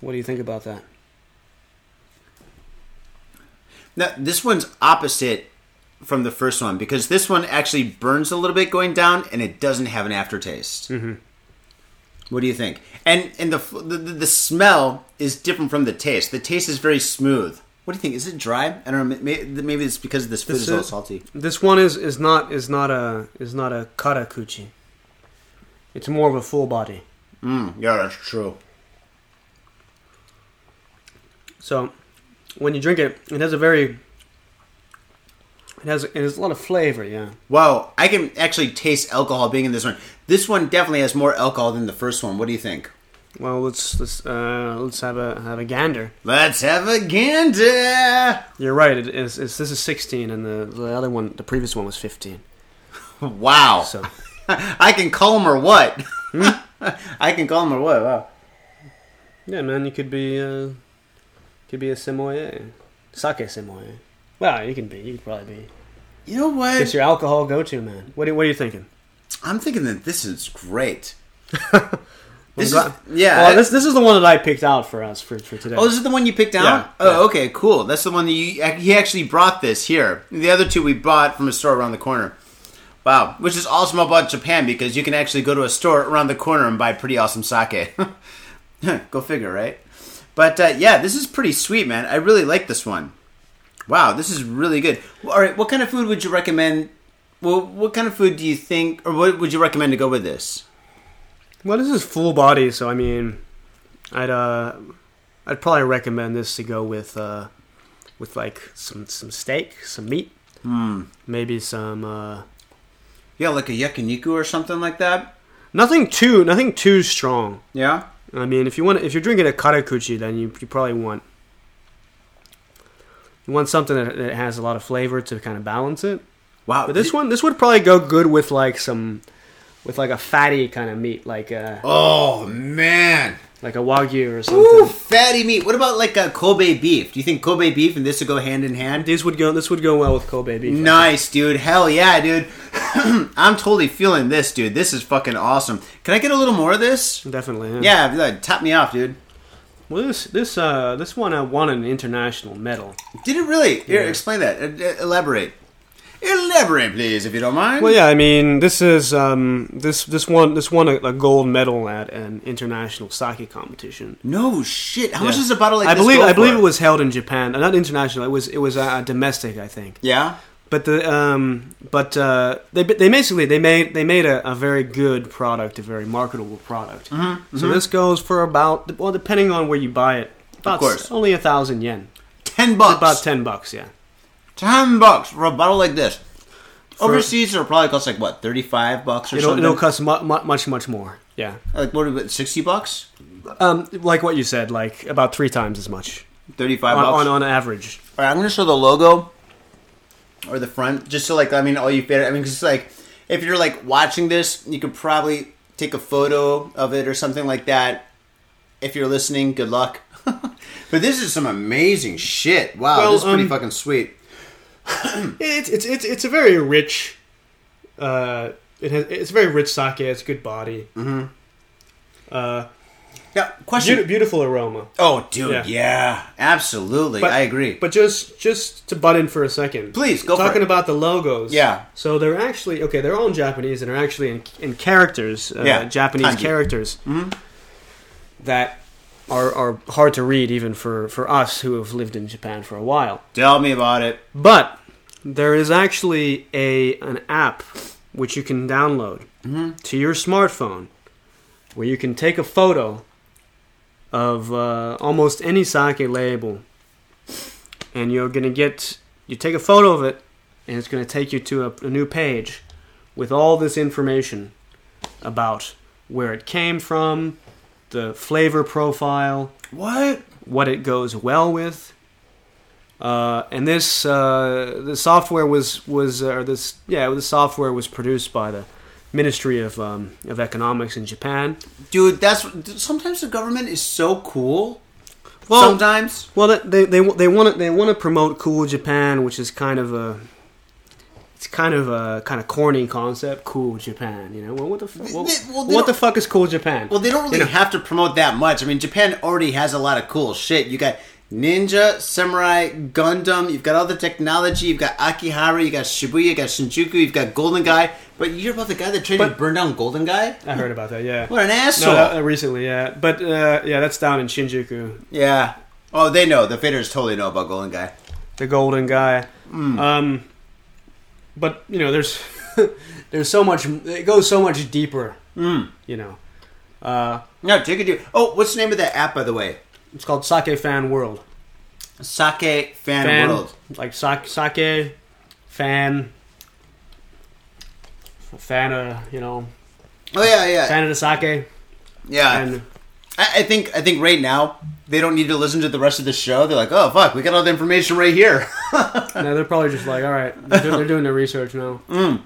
What do you think about that? Now, this one's opposite from the first one because this one actually burns a little bit going down and it doesn't have an aftertaste. Mm-hmm. What do you think? And and the, the the smell is different from the taste. The taste is very smooth. What do you think? Is it dry? I don't know. Maybe, maybe it's because this food This is is- salty. This one is, is not is not a is not a karakuchi. It's more of a full body. Mm, yeah, that's true. So when you drink it, it has a very it has it has a lot of flavor. Yeah. Wow, I can actually taste alcohol being in this one. This one definitely has more alcohol than the first one. What do you think? Well, let's let's uh, let's have a have a gander. Let's have a gander. You're right. It is. It's, this is 16, and the the other one, the previous one was 15. Wow. So I can call him or what? I can call him or what? Wow. yeah, man, you could be uh, could be a sommelier, sake sommelier. Well, you can be. You could probably be. You know what? It's your alcohol go-to, man. What are, what are you thinking? I'm thinking that this is great. This is yeah. Well, this this is the one that I picked out for us for, for today. Oh, this is the one you picked out? Yeah, oh, yeah. okay, cool. That's the one that you. He actually brought this here. The other two we bought from a store around the corner. Wow, which is awesome about Japan because you can actually go to a store around the corner and buy pretty awesome sake. go figure, right? But uh, yeah, this is pretty sweet, man. I really like this one. Wow, this is really good. All right, what kind of food would you recommend? Well, what kind of food do you think, or what would you recommend to go with this? Well, this is full body, so I mean, I'd uh, I'd probably recommend this to go with uh, with like some some steak, some meat, Hmm. maybe some uh, Yeah, like a yakiniku or something like that. nothing too nothing too strong. Yeah. I mean, if you want if you're drinking a karakuchi, then you you probably want you want something that, that has a lot of flavor to kind of balance it. Wow. But this one this would probably go good with like some with like a fatty kind of meat, like a Oh man. like a wagyu or something. Ooh, fatty meat. What about like a Kobe beef? Do you think Kobe beef and this would go hand in hand? These would go. This would go well with Kobe beef. Nice, dude. Hell yeah, dude. I'm totally feeling this, dude. This is fucking awesome. Can I get a little more of this? Definitely. Yeah, like, tap me off, dude. Well, this this uh this one uh, won an international medal. Did it really? Here, Yeah. explain that. Uh, uh, elaborate. Elaborate, please, if you don't mind. Well, yeah. I mean, this is um this this one this won a, a gold medal at an international sake competition. No shit. How much is a bottle like I believe I believe it was held in Japan. Uh, not international. It was it was uh, domestic, I think. Yeah. But the um but uh they they basically they made they made a, a very good product, a very marketable product. Mm-hmm, So this goes for about well, depending on where you buy it, about course. only a thousand yen, Ten bucks. about ten bucks. Yeah. Ten bucks for a bottle like this. Overseas, it'll probably cost like what, thirty-five bucks or It'll, something. it'll cost mu- mu- much, much more. Yeah. like what? About sixty bucks? Um, like what you said, like about three times as much Thirty-five on, on, on average. All right, I'm gonna show the logo or the front, just so like I mean, all you fit. I mean, it's like if you're like watching this, you could probably take a photo of it or something like that. If you're listening, good luck. but this is some amazing shit. Wow, Well, this is pretty um, fucking sweet. It's it's it's it's a very rich. Uh, it has it's a very rich sake. It's good body. Mm-hmm. Uh, Yeah, question. beauti- beautiful aroma. oh, dude, yeah, Yeah. absolutely, I agree. But just just to butt in for a second, Please, go for Talking about the logos, Yeah. So they're actually okay. They're all in Japanese, and they're actually in, in characters, uh, Yeah, Japanese kanji. characters that are are hard to read even for for us who have lived in Japan for a while. Tell me about it. But there is actually a an app which you can download to your smartphone where you can take a photo of uh, almost any sake label and you're going to get you take a photo of it and it's going to take you to a, a new page with all this information about where it came from, the flavor profile, What? what it goes well with. Uh, and this uh, the software was was uh, or this yeah the software was produced by the Ministry of um, of Economics in Japan. Dude, that's sometimes the government is so cool. Well- sometimes. Well, they they they want to they want to promote cool Japan, which is kind of a it's kind of a kind of corny concept. Cool Japan, you know. Well, what the fu- well, well, what the fuck is cool Japan? Well, they don't really You know. have to promote that much. I mean, Japan already has a lot of cool shit. You got Ninja, Samurai, Gundam. You've got all the technology. You've got Akihabara. You got Shibuya. You got Shinjuku. You've got Golden Gai. But you hear about the guy that tried to burn down Golden Gai? I heard about that. Yeah. What an No, asshole! uh, recently, yeah, but uh, yeah, that's down in Shinjuku. yeah. Oh, they know. The faders totally know about Golden Gai. the Golden Gai. Um, but you know, there's there's so much. It goes so much deeper. Mm. You know, uh, No, take it. Oh, what's the name of that app, by the way? It's called Sake Fan World. Sake Fan, Fan, World. like sake, sake, fan, fan of you know, Oh yeah, yeah, fan of the sake, yeah. and I, think I think right now they don't need to listen to the rest of the show. They're like, oh fuck, we got all the information right here. no, they're probably just like, all right, they're, they're doing their research now. Mm.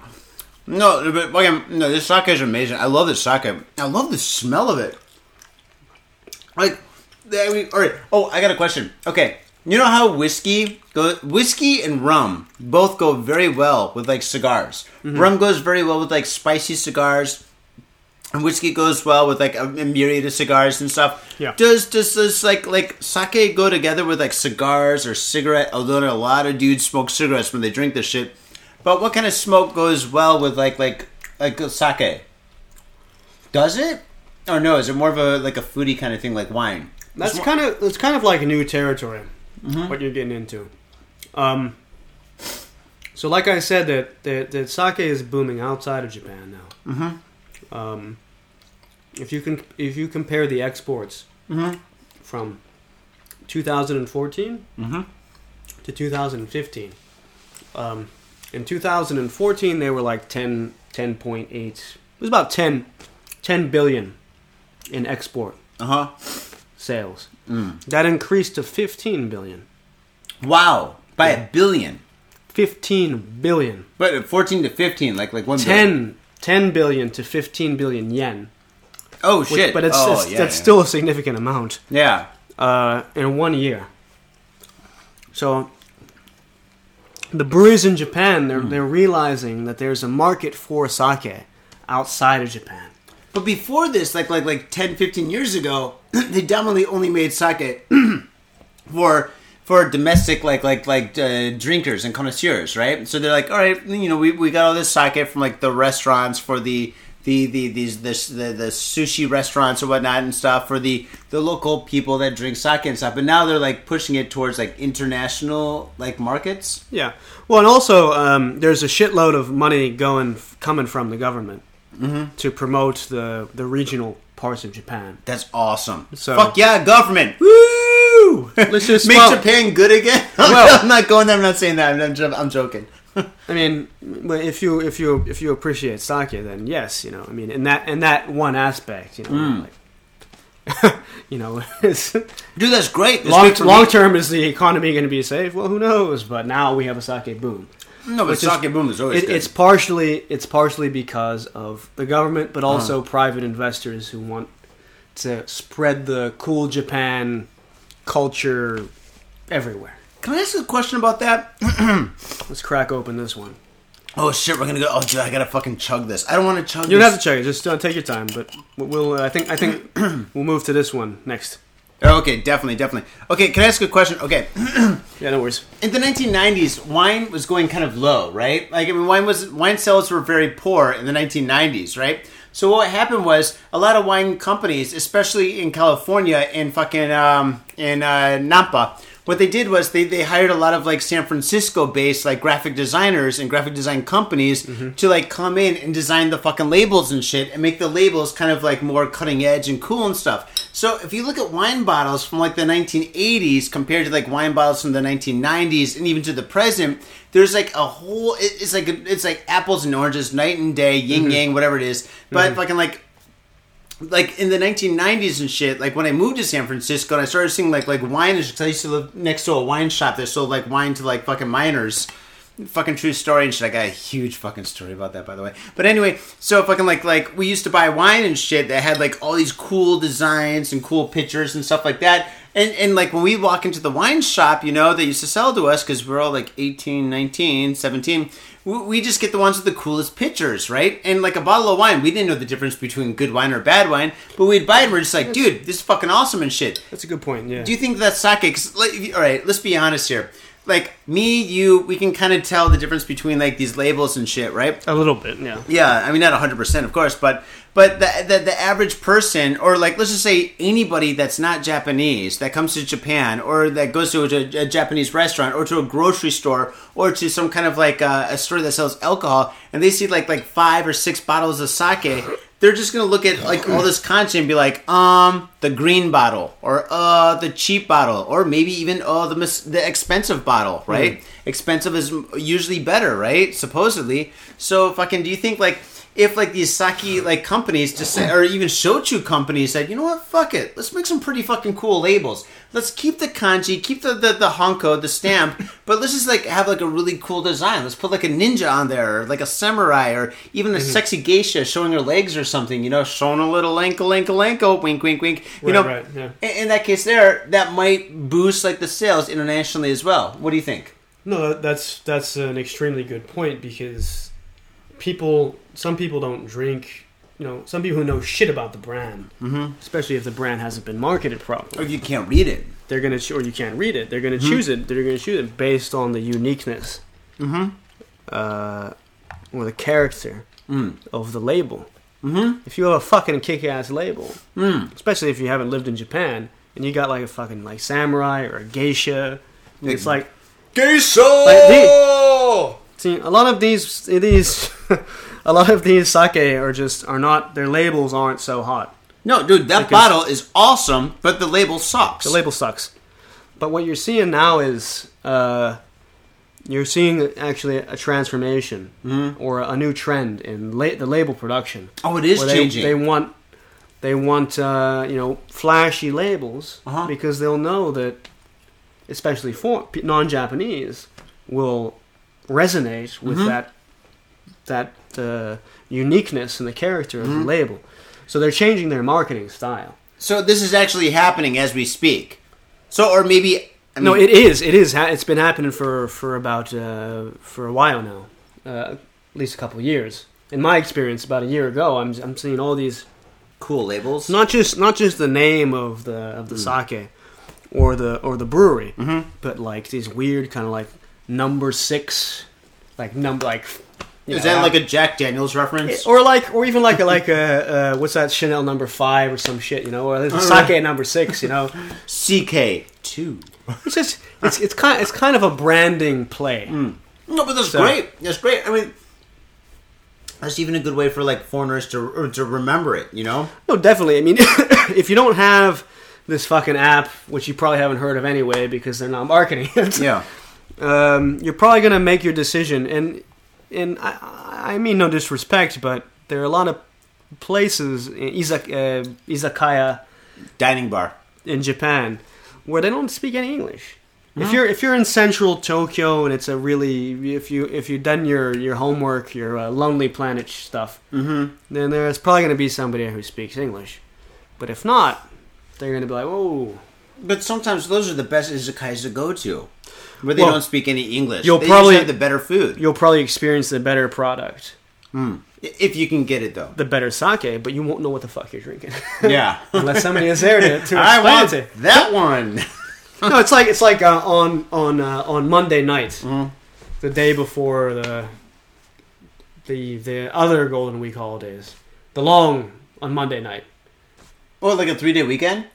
No, but again, no, this sake is amazing. I love this sake. I love the smell of it. Like, I mean, all right. Oh, I got a question. Okay, you know how whiskey go whiskey and rum both go very well with like cigars. Mm-hmm. Rum goes very well with like spicy cigars. And whiskey goes well with like a, a myriad of cigars and stuff. Yeah. Does does this like like sake go together with like cigars or cigarette? Although a lot of dudes smoke cigarettes when they drink this shit. But what kind of smoke goes well with like like like sake? Does it? Or no? Is it more of a like a foodie kind of thing like wine? That's kind of that's kind of like a new territory. Mm-hmm. What you're getting into. Um. So, like I said, that that, that sake is booming outside of Japan now. Mm-hmm. Um, if you can, if you compare the exports Mm-hmm. from 2014 Mhm. to 2015, um, in 2014 they were like 10, 10.8. It was about 10, 10 billion in export Uh huh. Sales. Mm. That increased to 15 billion. Wow, by a billion. 15 billion. But fourteen to fifteen, like like one. billion. 10, 10 billion to 15 billion yen. Oh Which- shit! but it's, oh, it's- yeah, that's yeah. still a significant amount yeah. uh, in one year. So the breweries in Japan, they're, they're realizing that there's a market for sake outside of Japan. But before this, like like like 10, 15 years ago, they definitely only made sake for for domestic like like like uh, drinkers and connoisseurs, right? So they're like, all right, you know, we, we got all this sake from like the restaurants for the the the these this the, the sushi restaurants or whatnot and stuff for the the local people that drink sake and stuff. But now they're like pushing it towards like international like markets. Yeah. Well, and also um, there's a shitload of money going coming from the government Mm-hmm. to promote the the regional parts of Japan. That's awesome. So- Fuck yeah, government. Woo! Let's just- make well- Japan good again. Well- I'm not going there. I'm not saying that. I'm, I'm joking. I mean, if you if you if you appreciate sake, then yes, you know. I mean, in that in that one aspect, you know, Mm. like, you know, it's, Dude, that's great. That's long long me. term is the economy going to be safe? Well, who knows? But now we have a sake boom. No, but is- sake boom is always It, good. it's partially it's partially because of the government, but also Uh-huh. private investors who want to spread the cool Japan culture everywhere. Can I ask a question about that? Let's crack open this one. Oh shit, we're gonna go. Oh, dude, I gotta fucking chug this. I don't want to chug. You don't this. have to chug it. Just uh, take your time. But we'll. Uh, I think. I think we'll move to this one next. Oh, okay, definitely, definitely. Okay, can I ask a question? Okay, Yeah, no worries. in the 1990s, wine was going kind of low, right? Like, I mean, wine was wine sales were very poor in the 1990s, right? So what happened was a lot of wine companies, especially in California, in fucking um, in uh, Napa, what they did was they, they hired a lot of like San Francisco based like graphic designers and graphic design companies to like come in and design the fucking labels and shit and make the labels kind of like more cutting edge and cool and stuff. So if you look at wine bottles from like the 1980s compared to like wine bottles from the 1990s and even to the present, there's like a whole it's like it's like apples and oranges, night and day, yin mm-hmm. yang, whatever it is. But mm-hmm. fucking like like in the 1990s and shit, like when I moved to San Francisco and I started seeing like like wine, because I used to live next to a wine shop that sold like wine to like fucking minors. Fucking true story and shit. I got a huge fucking story about that, by the way. But anyway, so fucking like like we used to buy wine and shit that had like all these cool designs and cool pictures and stuff like that. And and like when we walk into the wine shop, you know, they used to sell to us because we're all like 18, 19, 17 we we just get the ones with the coolest pictures, right? And like a bottle of wine, we didn't know the difference between good wine or bad wine, but we'd buy it and we're just like, dude, this is fucking awesome and shit. That's a good point. Yeah. Do you think that's sake? 'Cause, like, all right, let's be honest here. Like me, you, we can kind of tell the difference between like these labels and shit, right? a little bit. Yeah. Yeah, I mean not hundred percent, of course, but but the, the the average person, or like let's just say anybody that's not Japanese that comes to Japan, or that goes to a, a Japanese restaurant, or to a grocery store, or to some kind of like uh, a store that sells alcohol, and they see like like five or six bottles of sake. They're just gonna look at like all this content and be like, um, the green bottle, or uh, the cheap bottle, or maybe even oh the mis- the expensive bottle, right? Expensive is usually better, right? Supposedly. So fucking, do you think like if like these sake like companies just say, or even shochu companies said, you know what, fuck it, let's make some pretty fucking cool labels. Let's keep the kanji, keep the the, the hanko, the stamp, but let's just like have like a really cool design. Let's put like a ninja on there, or like a samurai, or even a mm-hmm. sexy geisha showing her legs or something. You know, showing a little ankle, ankle, ankle, wink, wink, wink. You Right, know, right, yeah. in, in that case, there that might boost like the sales internationally as well. What do you think? No, that's that's an extremely good point because people, some people don't drink. You know, some people who know shit about the brand, Mm-hmm. especially if the brand hasn't been marketed properly, or you can't read it. they're gonna ch- or you can't read it. They're gonna Mhm. choose it. They're gonna choose it based on the uniqueness Mm-hmm. uh, or the character Mm. of the label. Mm-hmm. If you have a fucking kick-ass label, Mm. especially if you haven't lived in Japan and you got like a fucking like samurai or a geisha, it's like Queso. Like See, a lot of these these a lot of these sake are just are not their labels aren't so hot. no, dude, that bottle is awesome, but the label sucks. The label sucks. But what you're seeing now is uh, you're seeing actually a transformation Mhm. or a new trend in la- the label production. Oh, it is they, changing. They want they want uh, you know flashy labels Uh-huh. because they'll know that especially for non-Japanese will resonate with Mhm. that that uh, uniqueness and the character of Mhm. the label. So they're changing their marketing style. so this is actually happening as we speak. So, or maybe I no, it is. It is. ha- It's been happening for for about uh, for a while now, uh, at least a couple of years. In my experience, about a year ago, I'm I'm seeing all these cool labels. not just not just the name of the of the sake or the or the brewery, mm-hmm. but like these weird kind of like number six, like number like. you Is know, that like a Jack Daniels reference? or like or even like a like a uh, what's that Chanel number five or some shit, you know, or a sake number six, you know. CK two. It's just it's it's kind it's kind of a branding play. No, but that's So- great. That's great. I mean, that's even a good way for like foreigners to to remember it. You know? No, definitely. I mean, if you don't have this fucking app, which you probably haven't heard of anyway because they're not marketing it, Yeah. Um, you're probably gonna make your decision. And and I, I mean no disrespect, but there are a lot of places, izak, uh, izakaya Dining bar. in Japan, where they don't speak any English. If you're if you're in central Tokyo and it's a really if you if you've done your your homework your uh, Lonely Planet stuff, Mm-hmm. then there's probably going to be somebody who speaks English. But if not, they're going to be like, oh, But sometimes those are the best izakayas to go to, where they Well, don't speak any English. you'll they probably- have the better food. you'll probably experience the better product, Mm. If you can get it though. the better sake, but you won't know what the fuck you're drinking Yeah. unless somebody is there to, to I explain want it. that one. No, it's like it's like uh, on on uh, on Monday night, Mhm. the day before the the the other Golden Week holidays, the long on Monday night. Or like a three day weekend.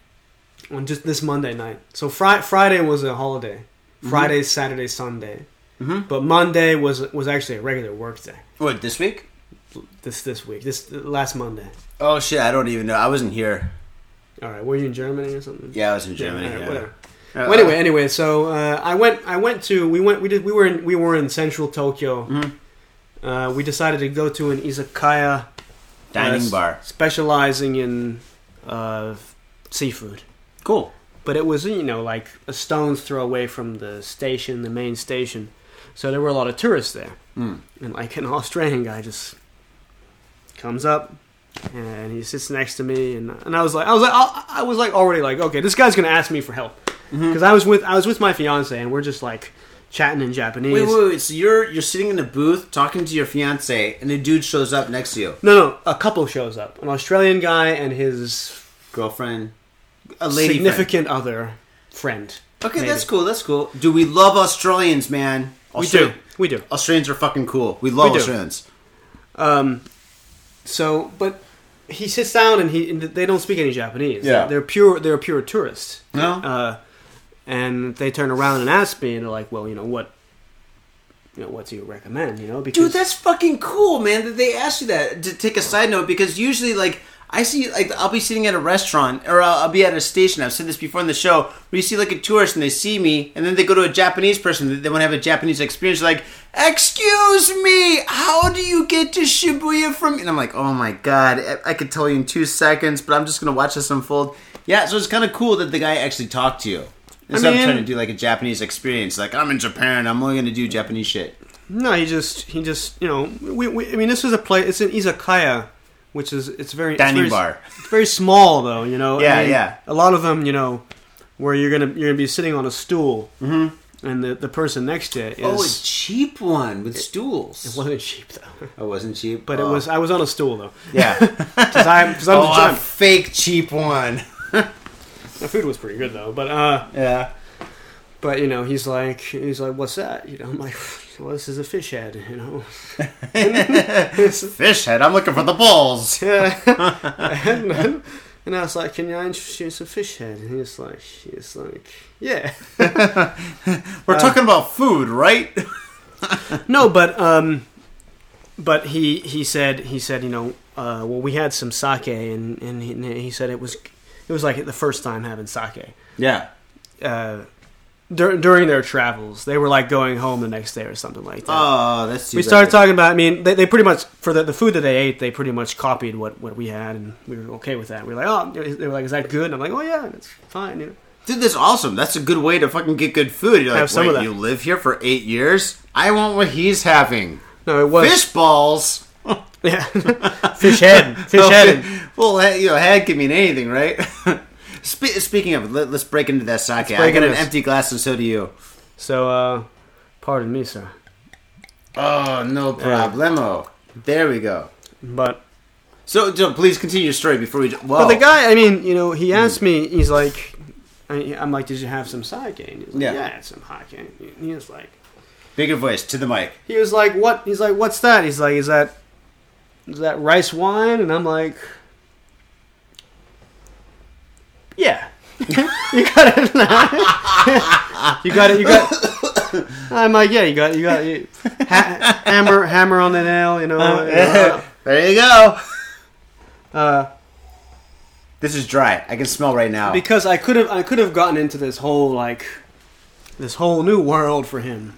on just this Monday night. So Fri- Friday was a holiday. Friday, Saturday, Sunday. Mhm. But Monday was was actually a regular work day. What this week? This this week, this last Monday. Oh shit! I don't even know. I wasn't here. All right, were you in Germany or something? Yeah, I was in Germany. right, yeah. whatever. Uh, well, anyway, anyway, so uh, I went. I went to. We went. We did. We were in. We were in central Tokyo. Mhm. Uh, we decided to go to an izakaya dining uh, bar. specializing in uh, seafood. Cool. But it was you know like a stone's throw away from the station, the main station. So there were a lot of tourists there, Mm. and like an Australian guy just comes up and he sits next to me, and and I was like, I was like, I, I was like already like, okay, this guy's gonna ask me for help Mm-hmm. because I was with I was with my fiance and we're just like chatting in Japanese. Wait, wait, wait. So you're you're sitting in the booth talking to your fiance, and a dude shows up next to you. No, no, a couple shows up, an Australian guy and his Girlfriend, a lady. significant other friend. friend. Okay, maybe. that's cool. That's cool. Do we love Australians, man? We do, we do. Australians are fucking cool. We love We. Australians. Um, so, but he sits down and he and they don't speak any Japanese. Yeah. they're pure. They're pure tourists. No. Uh, and they turn around and ask me, and they're like, "Well, you know what? You know, what do you recommend? You know, because Dude, that's fucking cool, man. That they asked you that. To take a side note, because usually, like, I see, like, I'll be sitting at a restaurant or I'll, I'll be at a station. I've said this before in the show. Where you see like a tourist and they see me, and then they go to a Japanese person. They want to have a Japanese experience. Like, excuse me, how do you get to Shibuya from? And I'm like, oh my god, I, I could tell you in two seconds, but I'm just gonna watch this unfold. Yeah, so it's kind of cool that the guy actually talked to you. Instead mean- of trying to do like a Japanese experience, like I'm in Japan, I'm only gonna do Japanese shit. no, he just he just you know we, we I mean this is a place. It's an izakaya, which is it's very it's very- bar. It's very small though, you know. I Yeah, mean, yeah. A lot of them, you know, where you're gonna you're gonna be sitting on a stool, and the the person next to it is. Oh, a cheap one with stools. it wasn't cheap though, Oh, it wasn't cheap, but Oh. it was. I was on a stool though, Yeah. because I'm because I'm, oh, a I'm- fake cheap one. the food was pretty good though, but uh, Yeah. but you know, he's like he's like, what's that? You know, I'm like, well, this is a fish head, you know. Fish head. I'm looking for the balls. Yeah. and, and I was like, "Can I introduce a fish head?" And he's like, "He's like, yeah." We're talking about food, right? No, but um, but he he said he said you know uh, well we had some sake and and he, and he said it was it was like the first time having sake. Yeah. Uh, dur- during their travels, they were like going home the next day or something like that. Oh, that's too we bad. started talking about. I mean, they, they pretty much for the, the food that they ate, they pretty much copied what, what we had, and we were okay with that. We were like, oh, they were like, is that good? And I'm like, oh yeah, it's fine. You know. Dude, that's awesome. That's a good way to fucking get good food. You're like, wait, you live here for eight years? I want what he's having. No, it was Fish balls. Yeah, fish head, fish head. well, you know, head can mean anything, right? Spe- speaking of, let, us break into that sake. I got an this. empty glass, and so do you. So, uh, pardon me, sir, Oh, no problemo. There we go. but So, so please continue your story before we. Whoa. but the guy, I mean, you know, he asked me, he's like, I, I'm like, did you have some sake? And he's like, Yeah. yeah, I had some sake. And he was like, Bigger voice to the mic. he was like, what? He's like, what's that? He's like, is that is that rice wine? And I'm like, yeah. you got it. you got it. You got. I'm like, yeah, you got, you got, you, ha- hammer, hammer on the nail. You know. you know, there you go. uh, This is dry. I can smell right now. because I could have, I could have gotten into this whole like, this whole new world for him.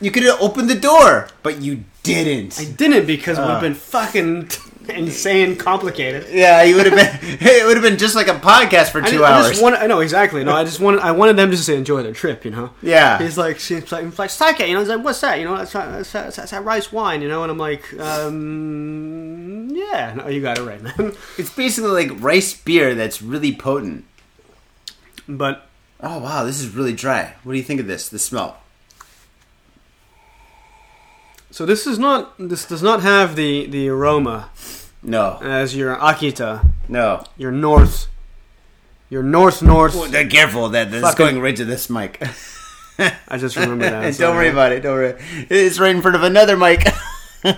you could have opened the door, but you didn't. I didn't because it would have Uh. been fucking insane, complicated. yeah, you would have been. It would have been just like a podcast for two I hours. just wanted, I know exactly. No, I just wanted, I wanted them just to enjoy their trip. You know. yeah. He's like, she's like, he's like sake. You know, he's like, what's that? You know, that's, that's, that's, that's that rice wine. You know, and I'm like, um, yeah. No, you got it right, man. It's basically like rice beer that's really potent. but Oh wow, this is really dry. What do you think of this? The smell? So this is not, this does not have the the aroma No, as your Akita, no. your north, your north north. Well, uh, careful that that's Fucking- going right to this mic. I just remember that. Don't worry about it. Don't worry. It's right in front of another mic. ah,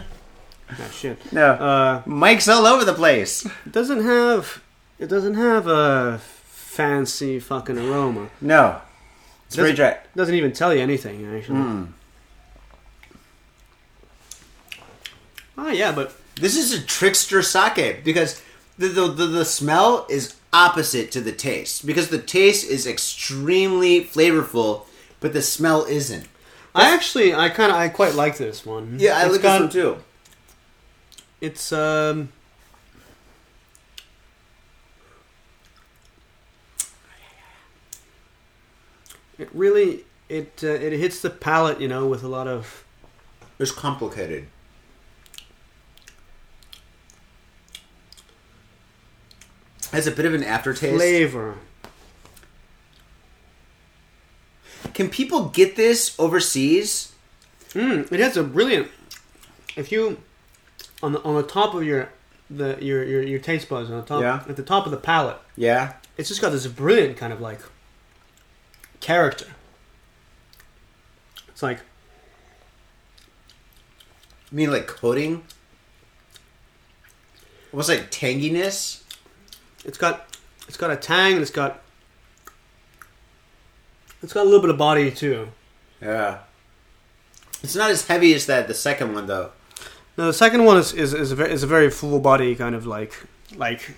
shit. no, Uh, mics all over the place. it doesn't have, it doesn't have a fancy fucking aroma. No, it's very dry. It doesn't even tell you anything actually. Oh yeah, but This is a trickster sake because the, the the the smell is opposite to the taste because the taste is extremely flavorful, but the smell isn't. I actually, I kind of, I quite like this one. Yeah, I It's like got- this one too. It's um. It really it uh, it hits the palate, you know, with a lot of It's complicated. Has a bit of an aftertaste. flavor. Can people get this overseas? Mm, it has a brilliant. If you on the on the top of your the your your, your taste buds on the top Yeah. at the top of the palate, Yeah. it's just got this brilliant kind of like character. It's like I mean, like coating. Almost like tanginess. It's got it's got a tang and it's got it's got a little bit of body too. Yeah. It's not as heavy as that the second one though. Now the second one is is, is a very, is a very full body kind of like like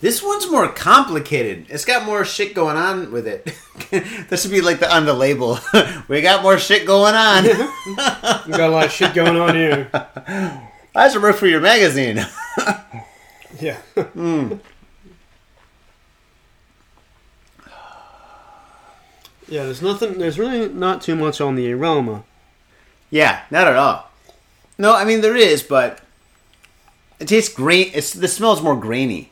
This one's more complicated. It's got more shit going on with it. this would be like the on the label. we got more shit going on. you got a lot of shit going on here. I should work for your magazine. Yeah. Hmm. Yeah, there's nothing. There's really not too much on the aroma. yeah, not at all. No, I mean there is, but It tastes grain. It's the smell is more grainy.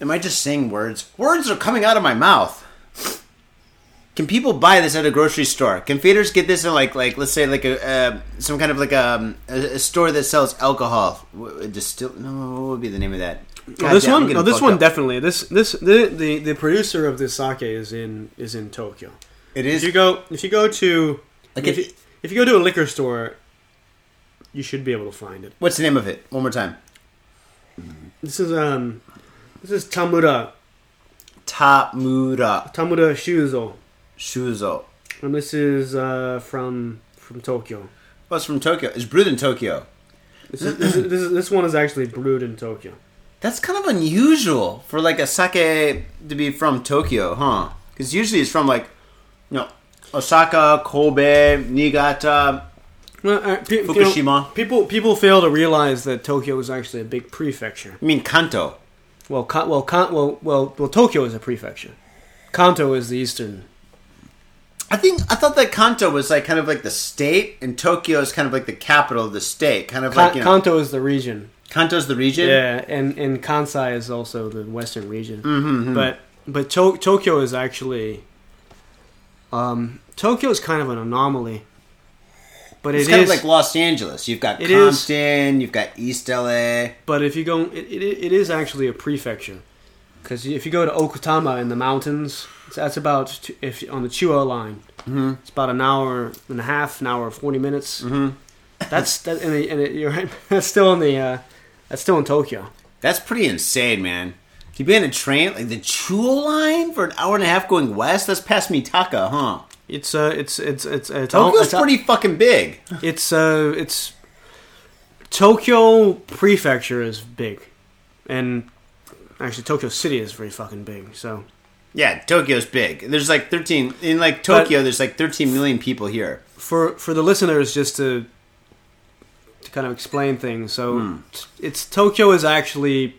Am I just saying words? Words are coming out of my mouth. Can people buy this at a grocery store? Can faders get this in like like let's say like a uh, some kind of like a, a, a store that sells alcohol? Distill? No, what would be the name of that? This one, no, this one up. definitely. This, this, the, the, the producer of this sake is in is in Tokyo. It is. If you go, if you go to, Like if, if- you, if you go to a liquor store, you should be able to find it. What's the name of it? One more time. This is um, this is Tamura Tamura Tamura Shuzo, Shuzo. and this is uh, from from Tokyo. Oh, it's from Tokyo. It's brewed in Tokyo. This is, this, is, this, is, this one is actually brewed in Tokyo. That's kind of unusual for like a sake to be from Tokyo, huh? Because usually it's from like, you know, Osaka, Kobe, Niigata. Well, uh, pe- you know, Fukushima. people people fail to realize that Tokyo is actually a big prefecture. I mean Kanto. Well, Kan- well, Kan- well, well, well, Tokyo is a prefecture. Kanto is the eastern. I think I thought that Kanto was like kind of like the state, and Tokyo is kind of like the capital of the state. Kind of Kan- like you know, Kanto is the region. Kanto's the region. Yeah, and and Kansai is also the western region. Mm-hmm, But but to- Tokyo is actually um, Tokyo is kind of an anomaly. But It's it kind is- of like Los Angeles. You've got It is- Compton, you've got East LA. But if you go, it, it, it is actually a prefecture. Because if you go to Okutama in the mountains, that's about if on the Chuo line, Mm-hmm. it's about an hour and a half, an hour forty minutes. Mm-hmm. That's that, and, it, and it, you're right. That's still in the uh, that's still in Tokyo. That's pretty insane, man. To be on a train like the Chuo line for an hour and a half going west. That's past Mitaka, huh? It's uh, it's it's it's it's Tokyo's it's, pretty fucking big. It's uh, it's Tokyo prefecture is big, and actually Tokyo City is very fucking big. So Yeah, Tokyo's big. There's like 13 in like Tokyo. there's like 13 million people here. for for the listeners, just to to kind of explain things. So it's Tokyo is actually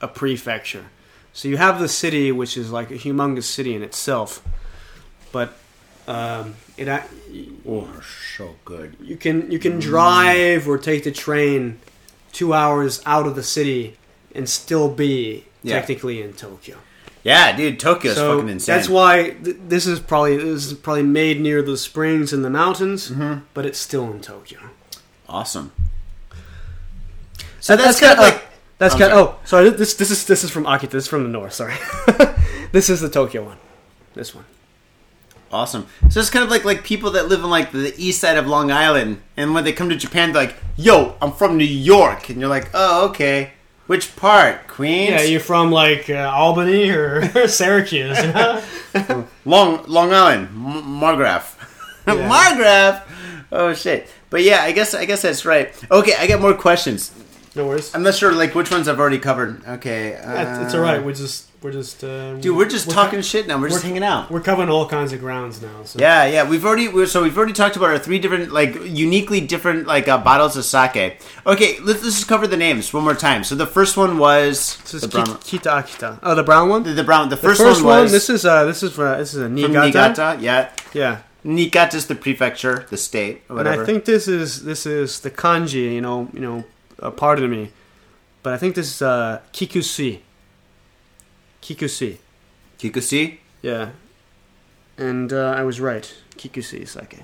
a prefecture. So you have the city, which is like a humongous city in itself, but um, it Oh, so good. you can you can drive or take the train two hours out of the city and still be Yeah. technically in Tokyo. Yeah, dude, Tokyo's so fucking insane. that's why th- this is probably this is probably made near the springs in the mountains, Mm-hmm. but it's still in Tokyo. awesome. So That's that's, kind of got- like that's kind. Oh, sorry. This this is this is from Akita. This is from the north. Sorry. this is the Tokyo one. This one. awesome. So it's kind of like like people that live in like the east side of Long Island, and when they come to Japan, they're like, "Yo, I'm from New York," and you're like, "Oh, okay. Which part? Queens? Yeah, you're from like uh, Albany or Syracuse. You know? Long Long Island, M- Margraf, Yeah. Margraf. Oh shit! But yeah, I guess I guess that's right. Okay, I got more questions. no worries. I'm not sure like which ones I've already covered. Okay, uh, it's all right. We're just we're just uh, dude. We're just talking shit now. We're just we're- hanging out. We're covering all kinds of grounds now. So. Yeah, yeah. We've already we're, so we've already talked about our three different like uniquely different like uh, bottles of sake. Okay, let's, let's just cover the names one more time. So the first one was This is the brown. Ki- Kita Akita. Oh, the brown one. The, the brown. The The first, first, one one. was This is uh, this is for, this is a Niigata. Niigata. Yeah, Yeah, Niigata's the prefecture, the state, or and. I think this is this is the kanji. You know, you know, uh, pardon me, but I think this is uh, Kikusui. Kikusui. Kikusui. Yeah, and uh, I was right. Kikusui sake.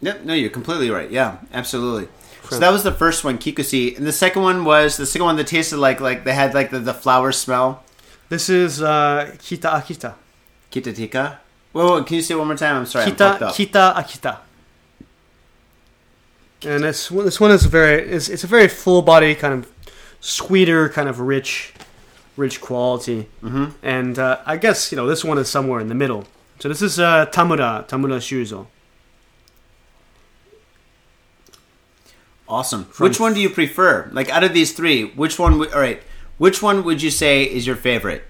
Yep, no, you're completely right. Yeah, absolutely. So that was the first one, Kikusui, and the second one was the second one that tasted like like they had like the, the flower smell. This is uh, Kita Akita. Kitatika. Whoa, whoa, can you say it one more time? I'm sorry, I'm Kita up. Kita Akita. And this one- this one is very it's, it's a very full body kind of sweeter kind of rich rich quality. hmm And uh, I guess you know this one is somewhere in the middle. So this is uh, Tamura Tamura Shuzo. Awesome. From- which one do you prefer? Like out of these three, which one? Would, all right, which one would you say is your favorite?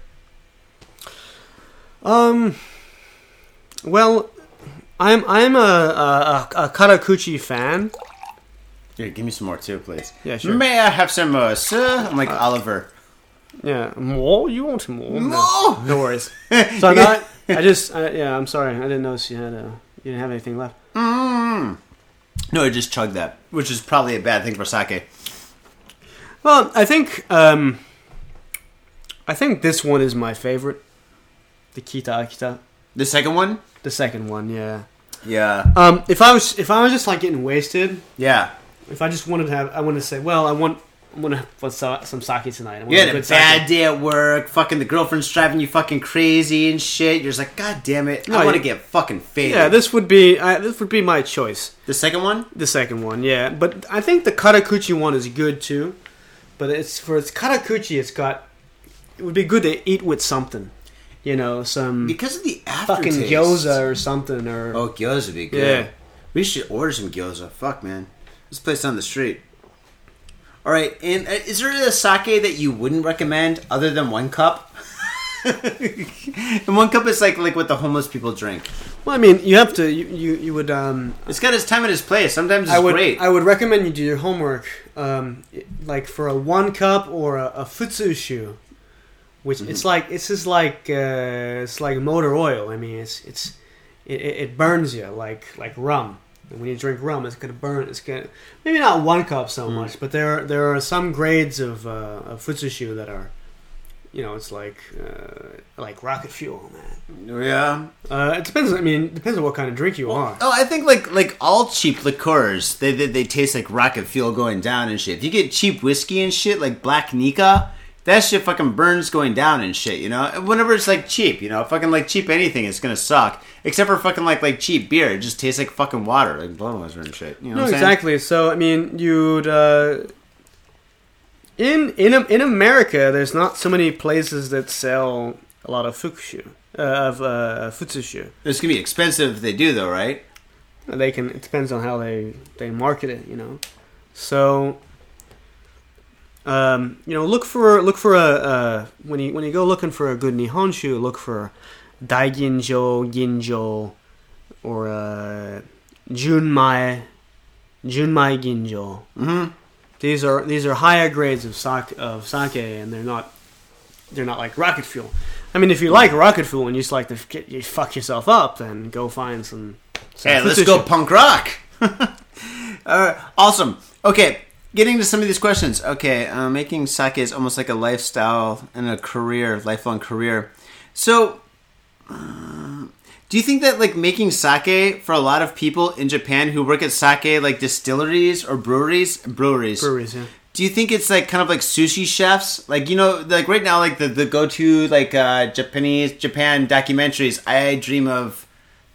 Um. Well, I'm I'm a a, a Karakuchi fan. Here, give me some more too, please. Yeah, sure. May I have some more, sir? I'm like Oliver. Yeah, more. You want more? More? No, no worries. So I'm not. I just I, yeah. I'm sorry. I didn't notice you had a. you didn't have anything left. Mm. No, I just chugged that, which is probably a bad thing for sake. Well, I think um, I think this one is my favorite. The Kita Akita, The second one? the second one, yeah. Yeah. Um, if I was if I was just like getting wasted, Yeah. if I just wanted to have, I wanted to say, well, I want I want to have some sake tonight. You had a good sake. bad day at work, fucking the girlfriend's driving you fucking crazy and shit. You're just like, God damn it, No, I want to get fucking faded. Yeah, this would be I, this would be my choice. the second one? The second one, yeah. But I think the Karakuchi one is good too. But it's for its Karakuchi, it's got. It would be good to eat with something, you know, some Because of the aftertaste. fucking gyoza or something, or Oh, gyoza would be good. Yeah. We should order some gyoza. Fuck, man. This place on the street. All right, and uh, is there a sake that you wouldn't recommend other than one cup? and one cup is like like what the homeless people drink. well, I mean, you have to. You you, you would. Um, It's got its time and its place. Sometimes it's I would. great. I would recommend you do your homework, um, like for a one cup or a, a futsushu, which Mm-hmm. it's like it's just like uh, it's like motor oil. I mean, it's it's it, it it burns you like like rum. And when you drink rum, it's gonna burn. It's gonna maybe not one cup so Mm. much, but there are, there are some grades of uh, of futsushu that are, you know, it's like uh, like rocket fuel, man. yeah. Uh, it depends. I mean, it depends on what kind of drink you are. Oh, I think like like all cheap liqueurs, they, they they taste like rocket fuel going down and shit. If you get cheap whiskey and shit like Black Nikka, that shit fucking burns going down and shit. You know, whenever it's like cheap, you know, fucking like cheap anything, it's gonna suck. Except for fucking like like cheap beer, it just tastes like fucking water, like Budweiser and shit. You know, No, what I'm saying? exactly. So I mean, you'd uh, in in in America, there's not so many places that sell a lot of fukushu uh, of uh, futsushu. It's gonna be expensive if they do though, right? They can. It depends on how they they market it. You know, so. Um, you know, look for look for a uh, when you when you go looking for a good nihonshu, look for daiginjo, ginjo, Ginjo or uh, junmai, junmai ginjo. Mm-hmm. These are these are higher grades of sake of sake, and they're not they're not like rocket fuel. I mean, if you like rocket fuel and you just like to get you fuck yourself up, then go find some. some Hey, let's go punk rock. uh, awesome. Okay, getting to some of these questions. Okay, uh, making sake is almost like a lifestyle and a career, lifelong career. So, uh, do you think that like making sake for a lot of people in Japan who work at sake like distilleries or breweries, breweries, breweries. Yeah. do you think it's like kind of like sushi chefs? Like you know, like right now, like the the go to like uh, Japanese Japan documentaries. I dream of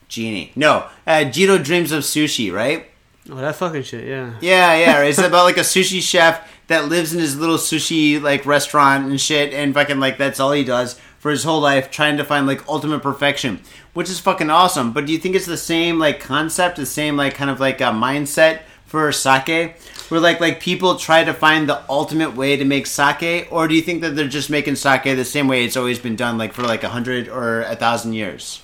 genie. No, uh, Jiro dreams of sushi. Right? Oh, that fucking shit. Yeah. Yeah, yeah. It's about like a sushi chef that lives in his little sushi like restaurant and shit, and fucking like that's all he does for his whole life, trying to find like ultimate perfection, which is fucking awesome. But do you think it's the same like concept, the same like kind of like a mindset for sake? Where like like people try to find the ultimate way to make sake, or do you think that they're just making sake the same way it's always been done, like for like a hundred or a thousand years?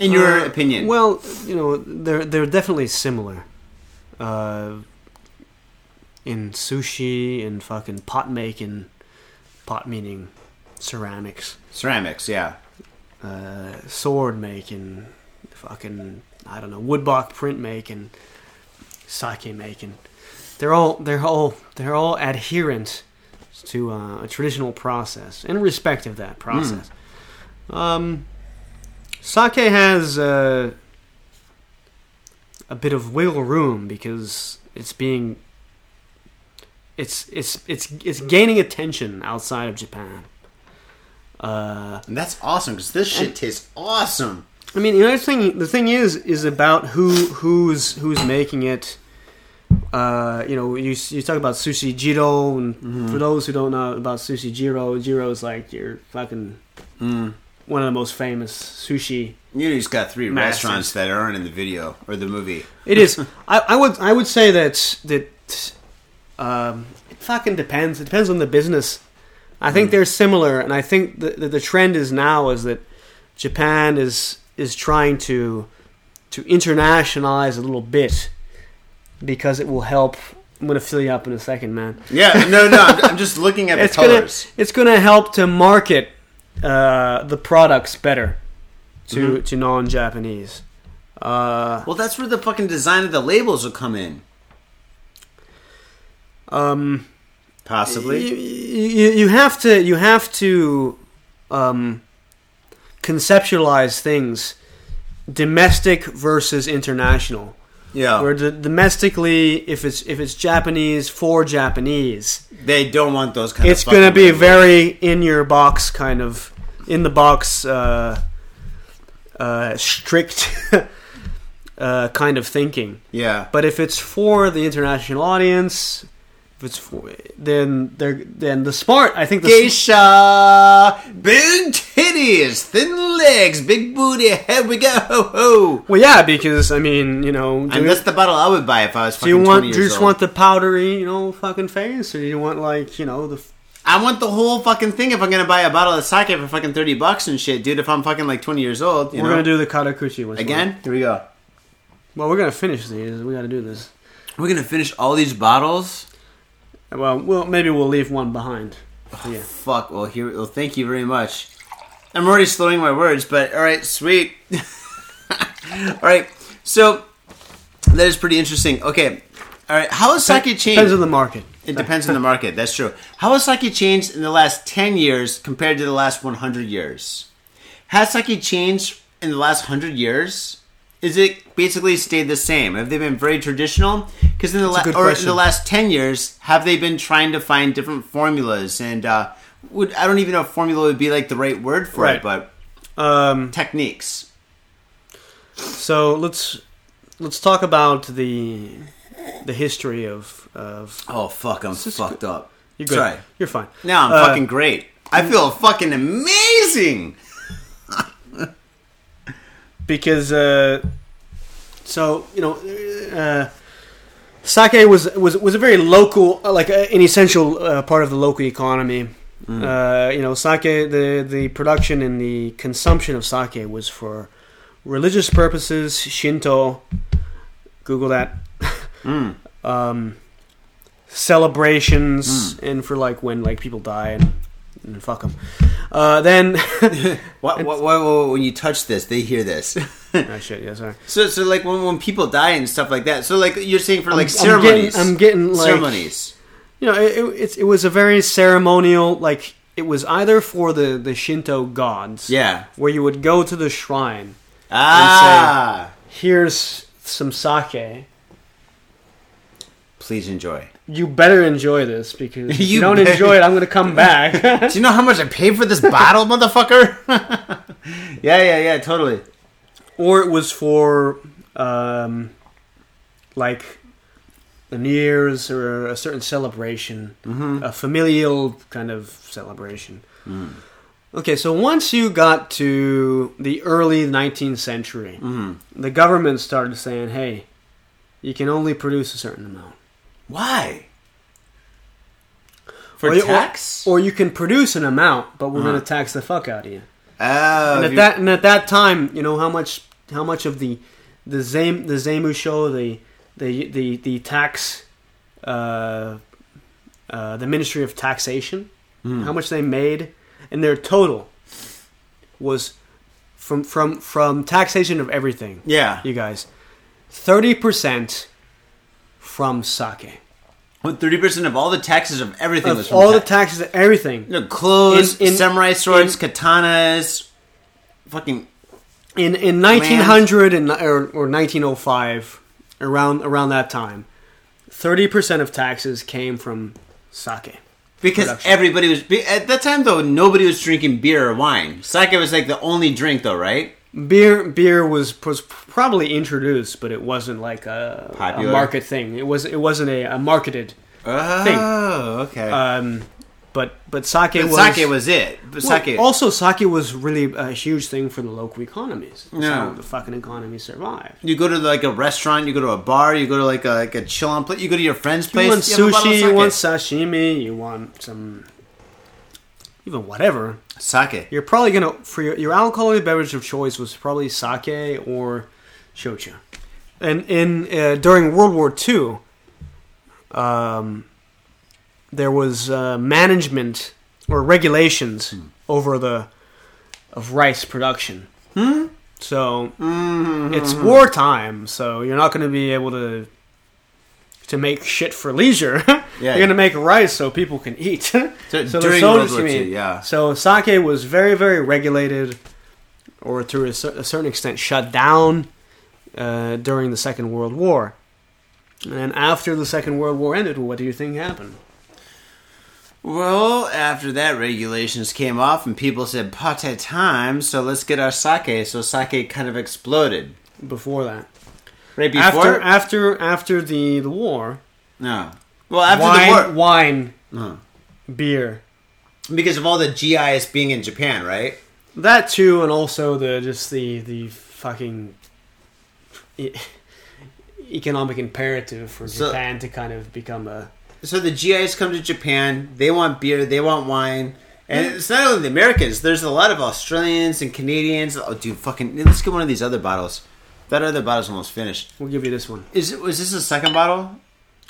In your Uh, opinion, Well, you know, they're they're definitely similar. Uh, in sushi and fucking pot making, pot meaning ceramics, ceramics, yeah. uh, sword making, fucking I don't know, woodblock print making, sake making. They're all they're all they're all adherent to uh, a traditional process in respect of that process. Um, sake has uh, a bit of wiggle room because it's being it's it's it's it's gaining attention outside of Japan. Uh, And that's awesome because this shit tastes awesome. I mean, the other thing, the thing is, is about who who's who's making it. Uh, you know, you you talk about sushi jiro, and for those who don't know about sushi jiro, jiro is like your fucking Mm. One of the most famous sushi. You know, he's got three Masters. restaurants that aren't in the video or the movie. It is. I, I would I would say that that um, it fucking depends. It depends on the business. I think they're similar, and I think the, the the trend is now is that Japan is is trying to to internationalize a little bit because it will help. I'm gonna fill you up in a second, man. Yeah, no, no, I'm, I'm just looking at the It's gonna it's gonna help to market uh, the products better to Mm-hmm. to non-Japanese. Uh, Well, that's where the fucking design of the labels will come in. um, Possibly. you, you, you have to you have to um, conceptualize things domestic versus international. Yeah. Where the, domestically, if it's if it's Japanese for Japanese, They don't want those kind it's of going to be very in your box kind of in the box uh, uh, strict uh, kind of thinking. Yeah. But if it's for the international audience, if it's for then they're then the smart. I think the Geisha, big titties, thin legs, big booty. Here we go. Ho ho. well, yeah, because I mean, you know, And that's the bottle I would buy if I was do you want do you just old. want the powdery, you know, fucking face, or do you want like you know the I want the whole fucking thing if I'm gonna buy a bottle of sake for fucking 30 bucks and shit, dude. If I'm fucking like 20 years old, you we're know. gonna do the karakuchi once Again? Here we go. Well, we're gonna finish these. We got to do this. We're gonna finish all these bottles. Well, well, maybe we'll leave one behind. Oh, Yeah. Fuck. Well, here. Well, thank you very much. I'm already slowing my words, but all right, sweet. all right. So that is pretty interesting. Okay. All right. How has sake changed? Depends on the market. It depends on the market. That's true. How has sake changed in the last 10 years compared to the last 100 years? Has sake changed in the last 100 years? Is it basically stayed the same? Have they been very traditional? Because in the la- good or in the last 10 years, have they been trying to find different formulas and uh, would I don't even know if formula would be like the right word for Right. it, but Um, techniques. so let's let's talk about the the history of of. Oh fuck, I'm fucked up. You're good. Sorry. You're fine. Now I'm Uh, fucking great. I feel fucking amazing. Because uh, so you know uh, sake was was was a very local uh, like uh, an essential uh, part of the local economy. Uh, you know sake the the production and the consumption of sake was for religious purposes shinto google that. Mm. um, celebrations and for like when like people die and, and fuck them uh, then What, what, what, when you touch this, they hear this. ah, shit yeah sorry so, so like when, when people die and stuff like that. So like you're saying for like I'm- I'm getting- ceremonies, I'm getting, like- ceremonies. you know, it, it, it's- it was a very ceremonial, like, it was either for the, the Shinto gods, Yeah. where you would go to the shrine, Ah. here's some sake. Please enjoy. You better enjoy this because if you, You don't better- enjoy it, I'm going to come back. Do you know how much I paid for this bottle, motherfucker? yeah, yeah, yeah, totally. or it was for, um, like, the New Year's or a certain celebration, mm-hmm. a familial kind of celebration. Mm. Okay, so once you got to the early 19th century, mm-hmm. the government started saying, hey, you can only produce a certain amount. Why? For or, you- or- tax? Or, you can produce an amount, but we're Uh-huh. going to tax the fuck out of you. oh, and at you- that and at that time, you know how much how much of the the Zame the Zamusho the the the the tax uh, uh, the Ministry of Taxation Hmm. how much they made and their total was from from from taxation of everything. yeah. You guys, thirty percent from sake. Thirty percent of all the taxes of everything was Of from all the taxes. taxes, everything. You know, clothes, In- in- samurai swords, katanas, fucking in in 1900 and or, or 1905 around around that time 30% of taxes came from sake because Production. everybody was be- at that time though. Nobody was drinking beer or wine. Sake was like the only drink though, right? Beer beer was was probably introduced but it wasn't like a, a market thing it was it wasn't a, a marketed Oh, okay. um but but sake But was sake was it. But well, sake. also sake was really a huge thing for the local economies That's Yeah. the fucking economy survived you go to like a restaurant, you go to a bar, you go to like a like a chill on place, you go to your friend's place. You want you have a bottle of sushi, you want sashimi, you want some, even whatever. Sake. You're probably gonna for your, your alcoholic beverage of choice was probably sake or shochu. And in uh, during World War II, um, there was uh, management or regulations over the of rice production. So Mm-hmm. it's wartime, so you're not going to be able to to make shit for leisure. Yeah. you're going to make rice so people can eat. so the during World War II, yeah. So sake was very, very regulated, or to a, a certain extent shut down uh, during the Second World War. And after the Second World War ended, what do you think happened? Well, after that, regulations came off and people said, "Pate time, so let's get our sake." So sake kind of exploded. Before that, Right before? after after after the the war, no. Well, after wine, the war. wine, Uh, beer, because of all the GIs being in Japan, right? that too, and also the just the the fucking e- economic imperative for So- Japan to kind of become a So the GIs come to Japan. They want beer. They want wine. And it's not only the Americans. There's a lot of Australians and Canadians. Oh, dude, fucking! Let's get one of these other bottles. That other bottle's almost finished. We'll give you this one. Is it? Was this the second bottle?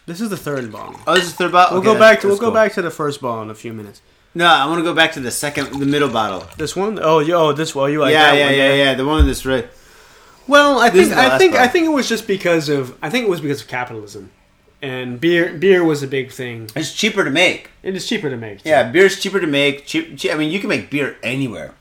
This is the third bottle. Oh, this is the third bottle. We'll Okay, go back to we'll go cool. back to the first bottle in a few minutes. No, I want to go back to the second, the middle bottle. This one? Oh, you, oh, this one. You like yeah, that yeah, one? yeah, yeah. The one that's right. Well, I This think the I last think I think it was just because of I think it was because of capitalism, and beer beer was a big thing. It's cheaper to make. It is cheaper to make. Yeah, beer's cheaper to make. Cheap, cheap. I mean, you can make beer anywhere.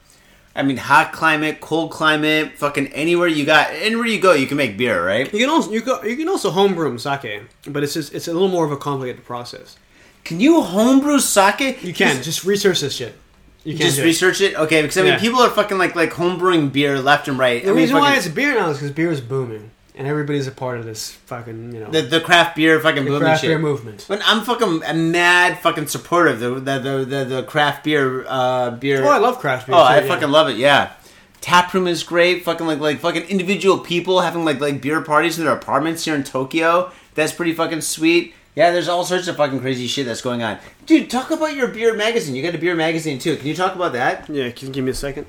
I mean, hot climate, cold climate, fucking anywhere you got, anywhere you go, you can make beer, right? You can also you go you can also homebrew sake, but it's just it's a little more of a complicated process. Can you homebrew sake? You can just research this shit. You can just do it. research it. Okay, because I mean, Yeah. people are fucking like like homebrewing beer left and right. The I mean, reason why it's beer now is because beer is booming, and everybody's a part of this fucking you know the, the craft beer fucking the booming craft shit. beer movement. But I'm fucking a mad fucking supporter of the the the, the, the craft beer uh, beer. Oh, I love craft beer. Oh, too, I yeah. fucking love it. Yeah, taproom is great. Fucking like like fucking individual people having like like beer parties in their apartments here in Tokyo. That's pretty fucking sweet. Yeah, there's all sorts of fucking crazy shit that's going on. Dude, talk about your beer magazine. You got a beer magazine too. Can you talk about that? Yeah, can you give me a second?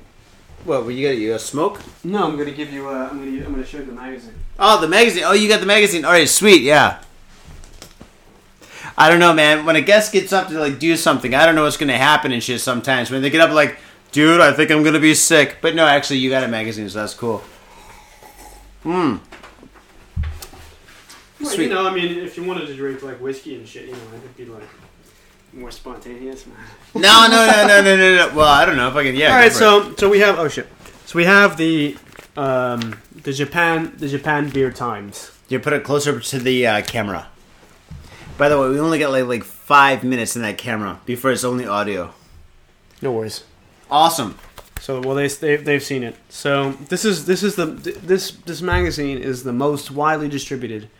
What? were You got you a smoke? No, I'm gonna give you. Uh, I'm gonna. I'm gonna show you the magazine. Oh, the magazine. Oh, you got the magazine. All right, sweet. Yeah. I don't know, man. When a guest gets up to like do something, I don't know what's gonna happen and shit. Sometimes when they get up, like, dude, I think I'm gonna be sick. But no, actually, you got a magazine, so that's cool. Hmm. Well, Sweet. you know, I mean, if you wanted to drink like whiskey and shit, you know, it'd be like more spontaneous. No, no, no, no, no, no, no. Well, I don't know if I can. Yeah. All right. for it. so so we have oh shit, so we have the um the Japan the Japan Beer Times. you put it closer to the uh, camera. By the way, we only got like like five minutes in that camera before it's only audio. No worries. Awesome. So well, they they've, they've seen it. So this is this is the this this magazine is the most widely distributed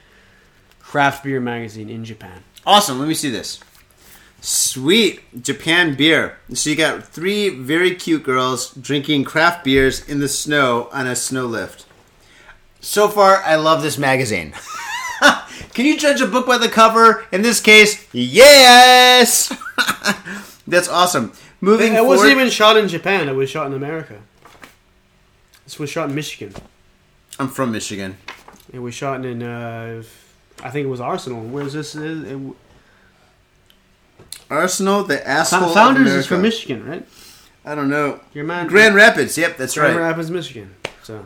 craft beer magazine in Japan. Awesome. Let me see this. Sweet Japan beer. So you got three very cute girls drinking craft beers in the snow on a snow lift. So far, I love this magazine. Can you judge a book by the cover? In this case, yes. That's awesome. Moving It forward, wasn't even shot in Japan. It was shot in America. This was shot in Michigan. I'm from Michigan. It was shot in uh, I think it was Arsenal. Where's this? It, it, Arsenal, the asshole. Founders is from Michigan, right? I don't know. Your man, Grand Rapids. Yep, that's Grand right. Grand Rapids, Michigan. So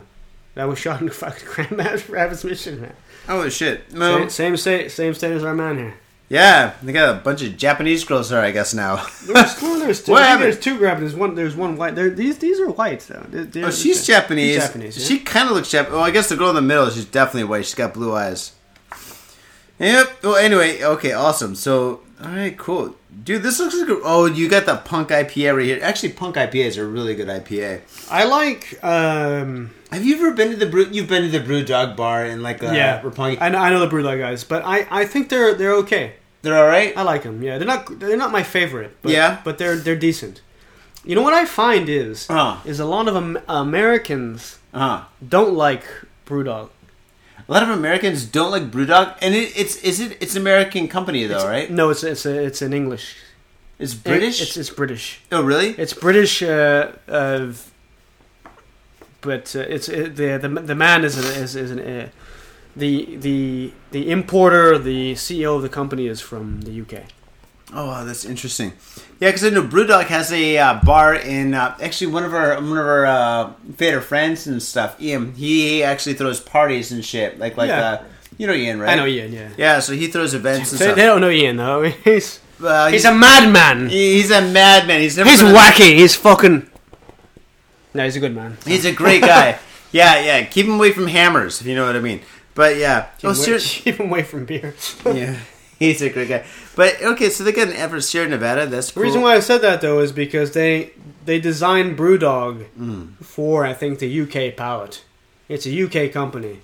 that was shot in fucking Grand Rapids, Michigan. Man. Oh shit. No. Same, same state, same state as our man here. Yeah, they got a bunch of Japanese girls there, I guess now. There's, well, there's two. What happened? There's two Grand. There's one. There's one white. There, these these are white though. They're- they're- Oh, she's Japanese. She's Japanese. Yeah? She kind of looks Japanese. Well, I guess the girl in the middle, she's definitely white. She's got blue eyes. Yep. Well, anyway, okay, awesome. So, all right, cool, dude. This looks like. A, oh, you got the Punk IPA right here. Actually, Punk IPA is a really good IPA. I like. Um, Have you ever been to the brew? You've been to the Brew Dog Bar in like uh, yeah, Roppongi? I know. I know the Brewdog guys, but I, I think they're they're okay. They're all right. I like them. Yeah, they're not they're not my favorite. But, Yeah? but they're they're decent. You know what I find is Uh. is a lot of Am- Americans Uh-huh. don't like Brewdog. A lot of Americans don't like BrewDog, and it, it's is it it's an American company though, It's- right? No, it's it's a, it's an English. It's British. It's it's British. oh, really? It's British. Uh, uh, but uh, it's it, the, the the man is an, is is an, uh, the the the importer, the CEO of the company is from the UK. Oh, that's interesting. Yeah, because I know Brewdog has a uh, bar in uh, actually one of our one of our uh, favorite friends and stuff. Ian, he actually throws parties and shit. Like like Yeah. uh, you know Ian, right? I know Ian. Yeah. Yeah, so he throws events and They, stuff. they don't know Ian though. He's Uh, he's a madman. he's a madman. He's never He's wacky. He's fucking. No, he's a good man. He's a great guy. yeah, yeah. Keep him away from hammers, if you know what I mean. But yeah, Keep oh, away- keep him away from beer. yeah, he's a great guy. But okay, so they got an effort Sierra Nevada. That's The cool. reason why I said that though is because they they designed BrewDog Mm. for I think the UK palate. It's a UK company.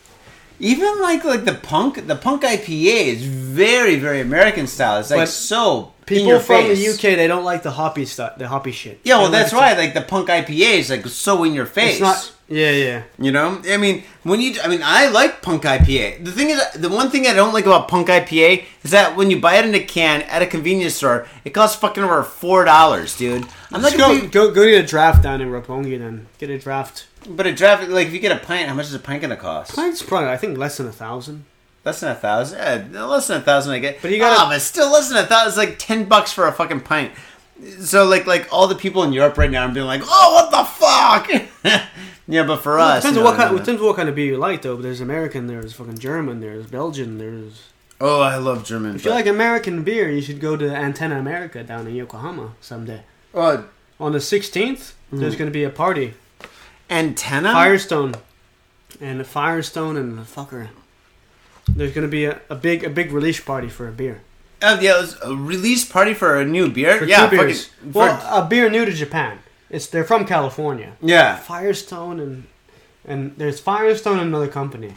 even like like the punk, the punk IPA is very very American style. It's like But so in People from face. the UK they don't like the hoppy stuff, the hoppy shit. Yeah, well, that's like right. Like the punk IPA is like so in your face. It's not. Yeah, yeah. You know, I mean, when you, I mean, I like punk IPA. The thing is, the one thing I don't like about punk IPA is that when you buy it in a can at a convenience store, it costs fucking over four dollars, dude. I'm like, go, go go get a draft down in Roppongi then. Get a draft. but a draft, like if you get a pint, how much is a pint gonna cost? It's probably I think less than a thousand. Less than a thousand. Yeah, less than a thousand. I get. But you gotta- Ah, but still less than a thousand. It's like ten bucks for a fucking pint. So like like all the people in Europe right now are being like, oh, what the fuck? yeah, but for us, depends on what kind. Depends on what kind of beer you like though. But there's American, there's fucking German, there's Belgian, there's. Oh, I love German. If you like American beer, you should go to Antenna America down in Yokohama someday. oh, On the 16th, there's mm. going to be a party. antenna. Firestone, and a Firestone and a fucker. There's going to be a, a big a big release party for a beer. Oh yeah, it was a release party for a new beer. For yeah, fucking- well, a beer new to Japan. It's they're from California. yeah. Firestone and and there's Firestone and another company.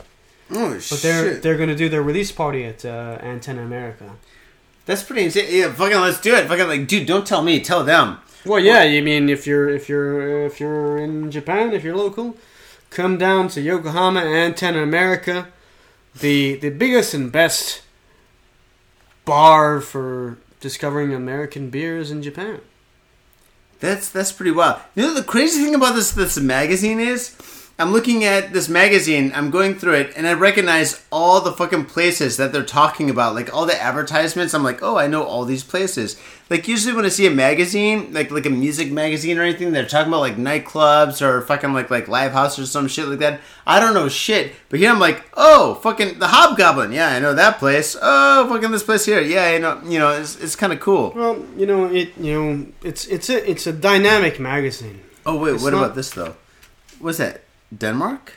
Oh shit. But they're they're going to do their release party at uh, Antenna America. that's pretty insane. Yeah, fucking let's do it. Fucking like, dude, don't tell me, tell them. Well, yeah, you mean if you're if you're if you're in Japan, if you're local, come down to Yokohama Antenna America, the the biggest and best bar for discovering American beers in Japan. That's that's pretty wild. You know the crazy thing about this this magazine is, I'm looking at this magazine, I'm going through it, and I recognize all the fucking places that they're talking about, like all the advertisements. I'm like, oh, I know all these places. Like usually when I see a magazine, like like a music magazine or anything, they're talking about like nightclubs or fucking like like live house or some shit like that. I don't know shit, but here I'm like, oh, fucking the Hobgoblin. Yeah, I know that place. Oh, fucking this place here. Yeah, I know. You know, it's it's kind of cool. Well, you know it. You know it's it's a it's a dynamic magazine. Oh wait, It's what not- about this though? What's that? Denmark?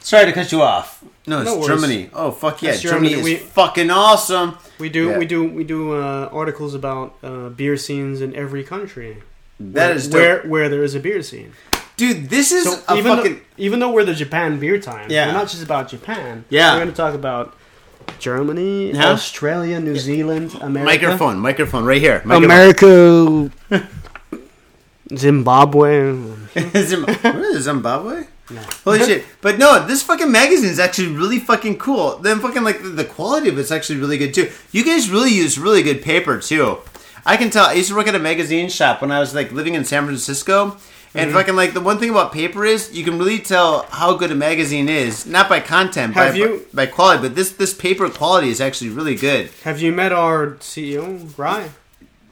Sorry to cut you off. No, it's No. Germany. Oh fuck yeah, That's Germany, Germany. is We- fucking awesome. We do Yeah. we do we do uh, articles about uh, beer scenes in every country. That where, is dope. where where there is a beer scene. dude. This is So a even fucking. though, even though we're the Japan beer time, Yeah. we're not just about Japan. Yeah. we're going to talk about Germany, Yeah. Australia, New Zealand, America, Microphone, microphone, right here. Microphone. America, Zimbabwe. What is it, Zimbabwe? No. Holy shit! But no, this fucking magazine is actually really fucking cool. Then fucking like the- quality of it's actually really good too. You guys really use really good paper too. I can tell. I used to work at a magazine shop when I was like living in San Francisco, and Mm-hmm. fucking like the one thing about paper is you can really tell how good a magazine is, not by content, Have by, you- by quality. But this this paper quality is actually really good. Have you met our CEO, Rye?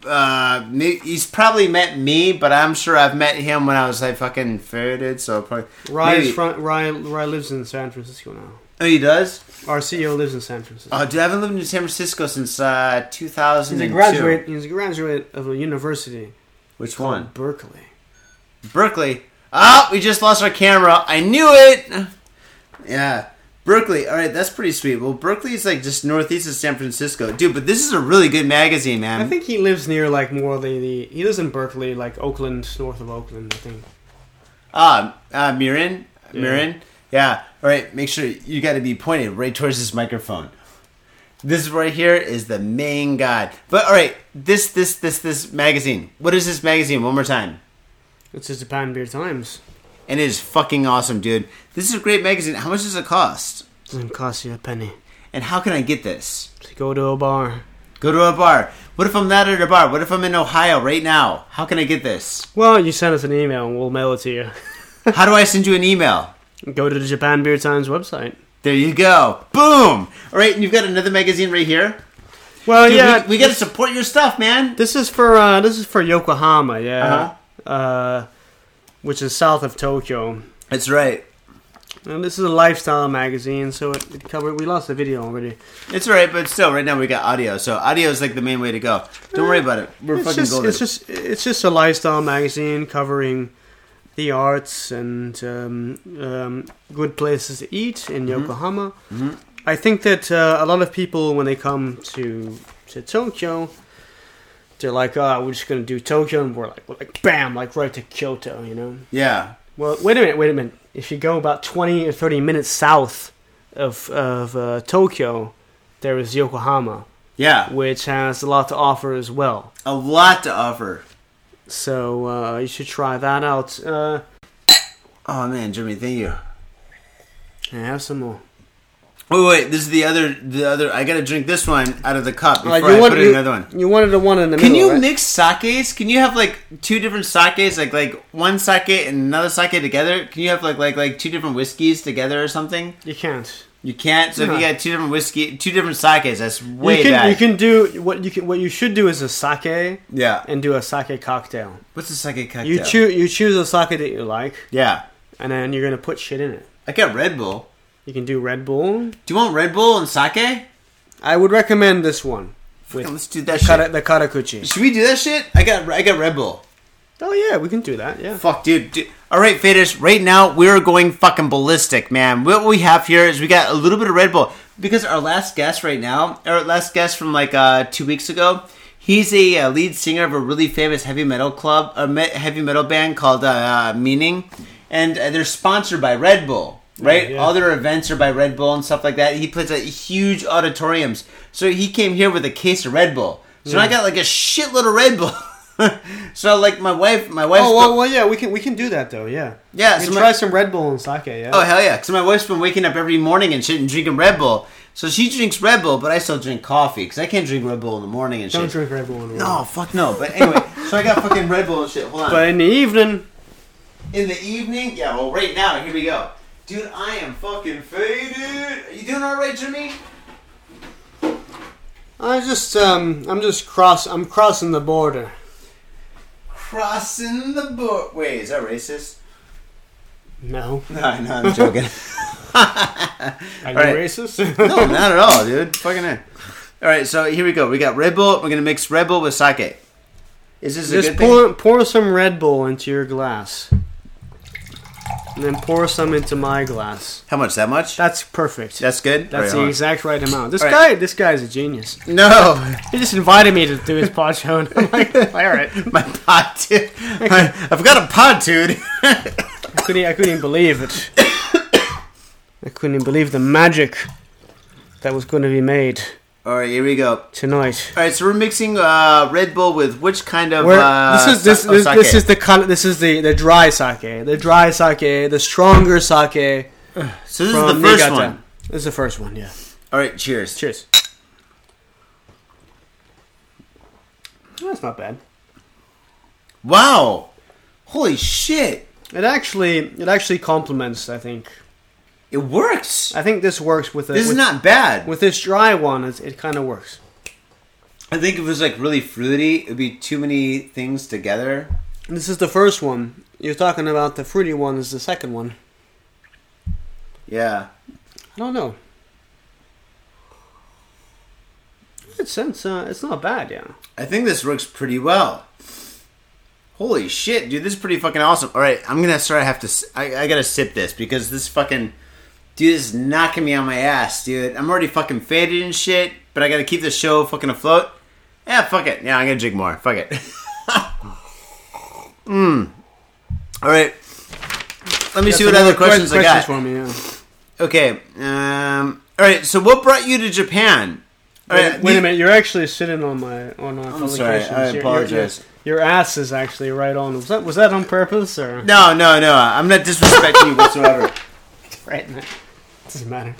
Uh, he's probably met me, but I'm sure I've met him when I was like fucking ferreted. So probably Rye, maybe- front, Rye, Rye lives in San Francisco now. Oh, he does. Our CEO lives in San Francisco. Oh, dude, I haven't lived in San Francisco since uh, 2002. he's a graduate. He's a graduate of a university Which one? Berkeley. Berkeley. Oh, we just lost our camera. I knew it. Yeah, Berkeley. All right, that's pretty sweet. Well, Berkeley is like just northeast of San Francisco, dude. But this is a really good magazine, man. I think he lives near like more the, the he lives in Berkeley, like Oakland, north of Oakland. I think. Ah, uh, Mirren, Yeah. Mirren. Yeah. All right. Make sure you got to be pointed right towards this microphone. This right here is the main guy. But all right, this this this this magazine. What is this magazine? One more time. It's the Japan Beer Times. And it is fucking awesome, dude. This is a great magazine. How much does it cost? Doesn't cost you a penny. And how can I get this? To go to a bar. Go to a bar. What if I'm not at a bar? What if I'm in Ohio right now? How can I get this? Well, you send us an email and we'll mail it to you. How do I send you an email? Go to the Japan Beer Times website. There you go. Boom. All right, and you've got another magazine right here. Well, Dude, yeah, we, we got to support your stuff, man. This is for uh, this is for Yokohama, yeah, Uh-huh. uh which is south of Tokyo. That's right. And this is a lifestyle magazine, so it, it covered. We lost the video already. It's all right, but still, right now we got audio, so audio is like the main way to go. Don't worry about it. We're It's fucking just, golden. it's just it's just a lifestyle magazine covering the arts and um, um, good places to eat in Yokohama. Mhm. I think that uh, a lot of people when they come to to Tokyo, they're like, "Oh, we're just gonna do Tokyo," and we're like, we're like, bam, like right to Kyoto, you know. yeah. Well, wait a minute, wait a minute. If you go about 20 or 30 minutes south of, of uh, Tokyo, there is Yokohama, Yeah. which has a lot to offer as well. A lot to offer. So uh, you should try that out. Uh, Oh, man, Jimmy, thank you. and have some more. Wait, wait, this is the other, the other, I gotta drink this one out of the cup before Like, I want- put in another one. You wanted the one in the Can middle, you right? mix sakes? Can you have like two different sakes, like like one sake and another sake together? Can you have like like like two different whiskeys together or something? You can't. You can't. So if No. you got two different whiskey, two different sakes, that's way you can bad. you can do what you can what you should do is a sake yeah. and do a sake cocktail. What's a sake cocktail? You choose you choose a sake that you like, Yeah. and then you're gonna put shit in it. I got Red Bull. You can do Red Bull. Do you want Red Bull and sake? I would recommend this one with Let's do that the, kara, shit. the karakuchi. Should we do that shit? I got I got Red Bull. Oh yeah, we can do that. Yeah. Fuck, dude. dude. All right, faders. Right now, we're going fucking ballistic, man. What we have here is we got a little bit of Red Bull because our last guest right now, our last guest from like uh, two weeks ago, he's a uh, lead singer of a really famous heavy metal club, a me- heavy metal band called uh, uh, Meaning, and uh, they're sponsored by Red Bull. Right, yeah. all their events are by Red Bull and stuff like that. He plays at huge auditoriums, so he came here with a case of Red Bull. So I hmm. got like a shitload of Red Bull. so like my wife, my wife. Oh well, well, yeah, we can we can do that though. Yeah. Yeah, You so my- try some Red Bull and sake. Yeah. Oh hell yeah! Because my wife's been waking up every morning and shit and drinking Red Bull. So she drinks Red Bull, but I still drink coffee because I can't drink Red Bull in the morning and shit. Don't drink Red Bull. In the morning. No, fuck no. But anyway, so I got fucking Red Bull and shit. Hold on. But in the evening, in the evening, yeah. Well, right now, here we go, dude. I am fucking faded. Are you doing all right, Jimmy? I just um I'm just cross I'm crossing the border. Crossing the board. Wait, is that racist? No. No, no, I'm joking. Are you right. racist? no, not at all, dude. Fucking it. All right, so here we go. We got Red Bull. We're gonna mix Red Bull with sake. Is this a Just good thing? pour pour some Red Bull into your glass. And then pour some into my glass. How much? That much? That's perfect. That's good. That's right, the exact right amount. This All guy, right. this guy's a genius. No, He just invited me to do his pod show, and I'm like, all right. my pod dude. I've got a pod dude. I couldn't, I couldn't even believe it. I couldn't even believe the magic that was going to be made All right, here we go. Tonight. All right, so we're mixing uh, Red Bull with which kind of uh, this is this sa- oh, this, this is the color, this is the the dry sake, the dry sake, the stronger sake so this is the first Niigata. one. This is the first one, yeah. All right, cheers. Cheers. That's not bad. Wow, holy shit, It actually it actually complements. I think. It works. I think this works with a, This is with, not bad. with this dry one. It, it kind of works. I think if it was like really fruity, it'd be too many things together. This is the first one. You're talking about the fruity one. Is the second one. Yeah. I don't know. Uh, it's not bad, yeah. I think this works pretty well. Holy shit, dude! This is pretty fucking awesome. All right, I'm gonna start. I have to. I gotta sip this because this fucking dude this is knocking me on my ass, dude. I'm already fucking faded and shit, but I gotta keep the show fucking afloat. Yeah, fuck it. Yeah, I'm gonna drink more. Fuck it. Mmm. All right. Let me see what other more questions I got. for me. Yeah. Okay. Um. All right. So, what brought you to Japan? All Wait, right. wait the- a minute, you're actually sitting on my on my I'm sorry. I Your- apologize. Your, your ass is actually right on. Was that was that on purpose or No, no, no. I'm not disrespecting you whatsoever. right? it? Doesn't matter.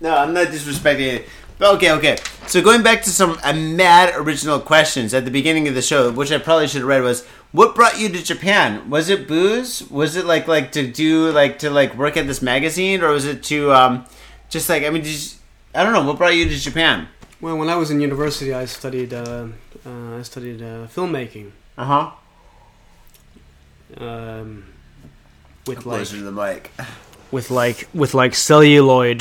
No, I'm not disrespecting it. But okay, okay. So going back to some uh, mad original questions at the beginning of the show, which I probably should have read was, what brought you to Japan? Was it booze? Was it like like to do like to like work at this magazine, or was it to um just like I mean, just, I don't know. What brought you to Japan? Well, when I was in university, I studied uh, uh, I studied uh, filmmaking Uh huh. um, with like the mic. With like with like celluloid,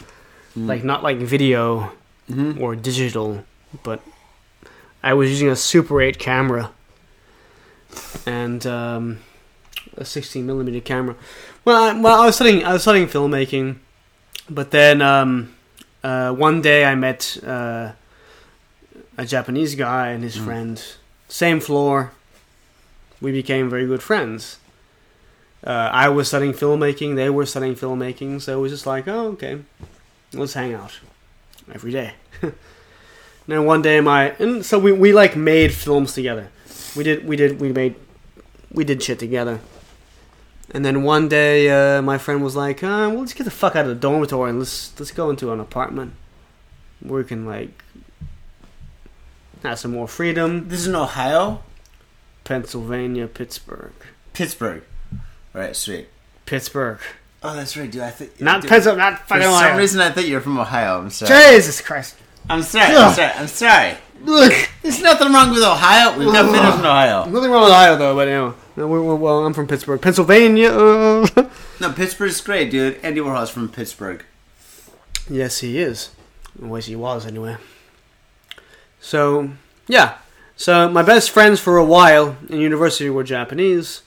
like not like video Mhm. or digital, but I was using a Super 8 camera and um, a 16 millimeter camera. Well, I, well, I was studying I was studying filmmaking, but then um, uh, one day I met uh, a Japanese guy and his friend, same floor. We became very good friends. Uh, I was studying filmmaking, they were studying filmmaking, so it was just like, oh, okay, let's hang out every day. and then one day, my and so we, we like made films together. We did we did we made we did shit together. And then one day, uh, my friend was like, uh, "Well, let's get the fuck out of the dormitory and let's let's go into an apartment where we can like have some more freedom." This is in Ohio, Pennsylvania, Pittsburgh, Pittsburgh. Right, sweet. Pittsburgh, Oh, that's right, dude. I think not dude, Pennsylvania, not For fucking some Ohio. reason, I thought you were from Ohio. I'm sorry. Jesus Christ! I'm sorry. I'm sorry. I'm sorry. Look, There's nothing wrong with Ohio. We've got fitters in Ohio. nothing wrong with Ohio though, but you know, no, we're, we're, well, I'm from Pittsburgh, Pennsylvania. No, Pittsburgh's great, dude. Andy Warhol's from Pittsburgh. yes, he is. Or he was anyway. So yeah, so my best friends for a while in university were Japanese.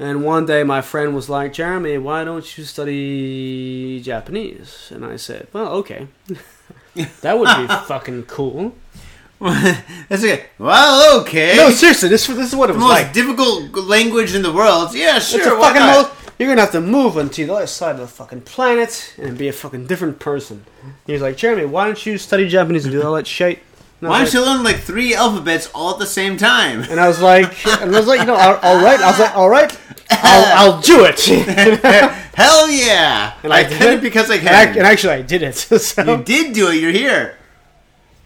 And one day my friend was like, Jeremy, why don't you study Japanese? And I said, well, okay. that would be fucking cool. That's okay. Well, okay. No, seriously, this, this is what it the was most like. difficult language in the world. Yeah, sure. It's a why fucking not? You're gonna have to move onto the other side of the fucking planet and be a fucking different person. He's like, Jeremy, why don't you study Japanese and do all that shit? And Why don't you learn like three alphabets all at the same time? And I was like, and I was like, you know, all, all right. I was like, all right, I'll, I'll do it. Hell yeah! And I I did it. because I can. and actually, I did it. So You did do it. You're here.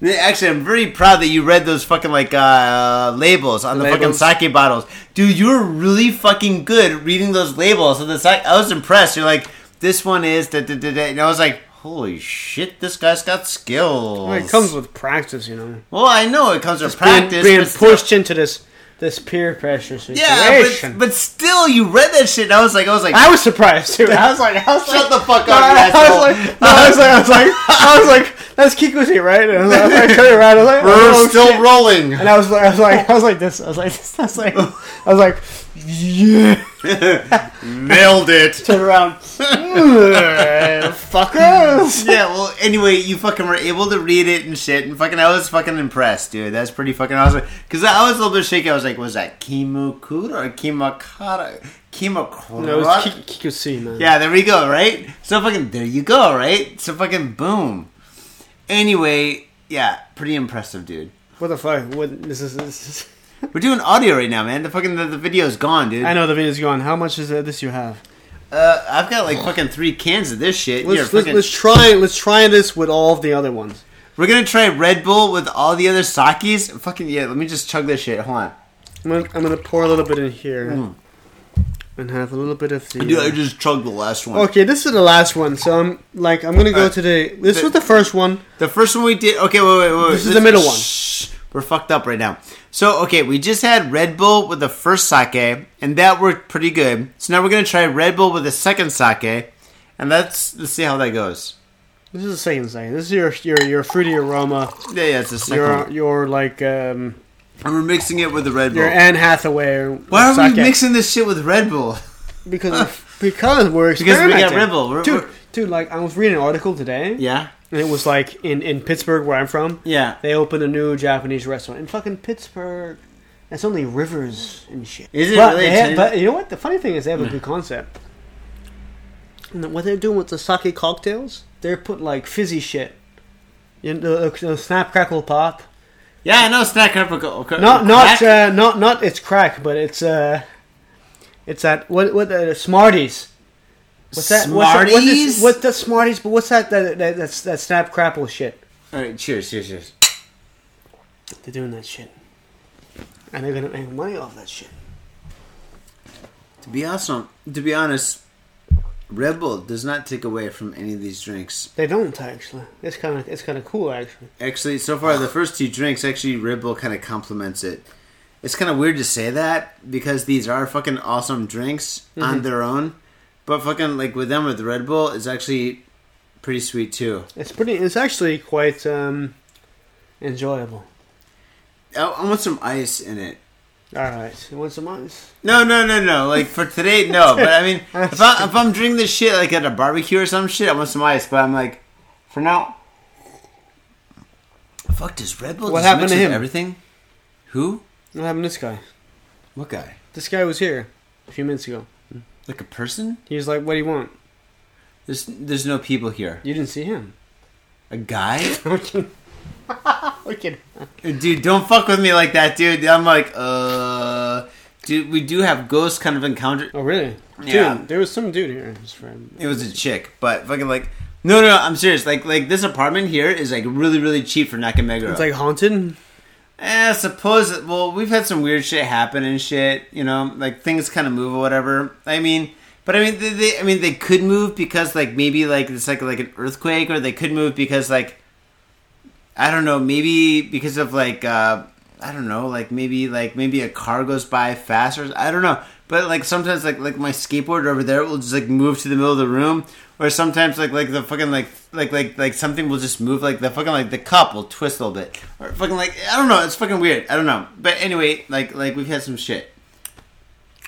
Actually, I'm very proud that you read those fucking like uh, labels on the, labels? fucking sake bottles, dude. You were really fucking good reading those labels. And the sake, I was impressed. You're like, this one is da, da, da, da. and I was like, holy shit, this guy's got skills. Well, it comes with practice, you know. well, I know it comes with Being, practice. being but still- pushed into this this peer pressure yeah, situation. but, but still, you read that shit. And I was like, I was like, I was surprised too. I was like, I was shut like, the fuck up, you I, was like, no, I was like, I was like, I was like, that's Kikuchi, right? And I was like, I was like, turn around, I was like, We're oh, still shit. rolling. And I was like, I was like, I was like this. I was like, this. I was like, I was like, yeah. Nailed it. Turn around, "Ugh, fuckers. yeah, well, anyway, you fucking were able to read it and shit, and fucking, I was fucking impressed, dude. That's pretty fucking awesome. Because I was a little bit shaky. I was like, was that Kimukura or Kimakara? Kimakura? No, it was Ki- man. yeah, there we go, right? So fucking, there you go, right? So fucking, boom. Anyway, yeah, pretty impressive, dude. What the fuck? What this is? This is We're doing audio right now, man. The fucking the, the video's gone, dude. I know the video's gone. How much is uh, this you have? Uh, I've got like fucking three cans of this shit. Let's, let's, fucking- let's try let's try this with all of the other ones. We're gonna try Red Bull with all the other sakis. Fucking yeah, let me just chug this shit. Hold on. I'm gonna, I'm gonna pour a little bit in here and have a little bit of the. Dude, I uh, just chugged the last one. Okay, this is the last one. So I'm like I'm gonna go Uh, to the. This the- was the first one. The first one we did. Okay, wait, wait, wait. This is the middle one. We're fucked up right now. So okay, we just had Red Bull with the first sake, and that worked pretty good. So now we're gonna try Red Bull with the second sake, and let's let's see how that goes. This is the second thing. This is your your your fruity aroma. Yeah, yeah, it's the second Your your like um And we're mixing it with the Red Bull. your Anne Hathaway. Why are sake. we mixing this shit with Red Bull? Because because we're experimenting. Because we got. Red Bull. We're- dude. we're- Dude, like I was reading an article today, Yeah, and it was like in in Pittsburgh where I'm from. yeah. They opened a new Japanese restaurant in fucking Pittsburgh. That's only rivers and shit. Is it but really? they have- but you know what? The funny thing is they have a good concept. And what they're doing with the sake cocktails, they're putting like fizzy shit. You know, the, the snap crackle pop. Yeah, I know snack crack. Okay, Not not crack? uh, not not it's crack, but it's uh, it's that what what uh, Smarties. What's that? What's that, what, Smarties? is, what the Smarties? But what's that? That, that that's that snap crackle shit. All right, cheers, cheers, cheers. They're doing that shit, and they're gonna make money off that shit. To be awesome, to be honest, Red Bull does not take away from any of these drinks. They don't actually. It's kind of it's kind of cool actually. Actually, so far the first two drinks, actually Red Bull kind of complements it. It's kind of weird to say that because these are fucking awesome drinks on mm-hmm. their own, but fucking like with them with Red Bull is actually pretty sweet too. It's pretty. It's actually quite um, enjoyable. I, I want some ice in it. All right, you want some ice? No, no, no, no. Like for today, no. But I mean, if, I, if I'm drinking this shit like at a barbecue or some shit, I want some ice. But I'm like, for now. Fuck, does Red Bull What just happened mix to with him? everything? Who? What happened to this guy? What guy? This guy was here a few minutes ago. Like a person? He was like, "What do you want?" There's there's no people here. You didn't see him. A guy? Dude, don't fuck with me like that, dude. I'm like, uh, dude, we do have ghost kind of encounter. Oh really? Yeah. Dude, there was some dude here. His friend. It was a chick, but fucking like, no, no, no, I'm serious. Like, like this apartment here is like really, really cheap for Nakameguro. It's like haunted. Eh, suppose. Well, we've had some weird shit happen and shit. You know, like things kind of move or whatever. I mean, but I mean, they, they, I mean, they could move because like maybe like it's like like an earthquake, or they could move because like I don't know, maybe because of like uh I don't know, like maybe like maybe a car goes by faster. I don't know, but like sometimes like like my skateboard over there will just like move to the middle of the room, or sometimes like like the fucking like like like like something will just move like the fucking like the cup will twist a little bit, or fucking like I don't know, it's fucking weird. I don't know, but anyway, like like we've had some shit.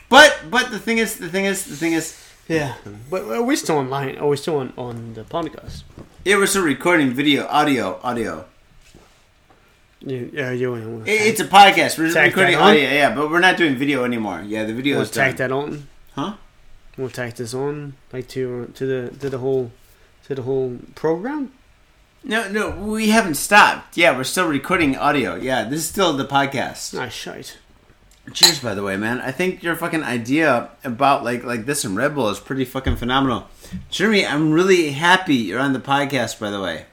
But but the thing is, the thing is, the thing is, Yeah, but are we still online? Oh, are we still on on the podcast? yeah, we're still recording video, audio, audio. Yeah, you want It- It's a podcast. We're Tack recording audio, yeah, but we're not doing video anymore. Yeah, the video We'll is done. that on. Huh? We'll tack this on, like to uh, to the to the whole to the whole program. No, no, we haven't stopped. Yeah, we're still recording audio. Yeah, this is still the podcast. Nice shite. Cheers, by the way, man. I think your fucking idea about like like this and Red Bull is pretty fucking phenomenal. Jeremy, I'm really happy you're on the podcast. By the way,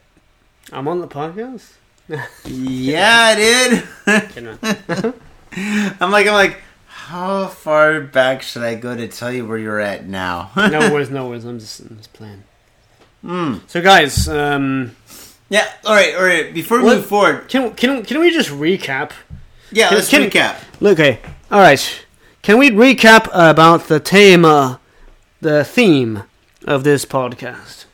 I'm on the podcast. yeah, dude. I'm like, I'm like, how far back should I go to tell you where you're at now? no worries, no worries. I'm just, I'm just playing. Hmm. So, guys, um, yeah. All right, all right. Before we What- move forward, can can can we just recap? yeah, Can- let's can- recap. Look, okay, all right. Can we recap about the theme, the theme of this podcast?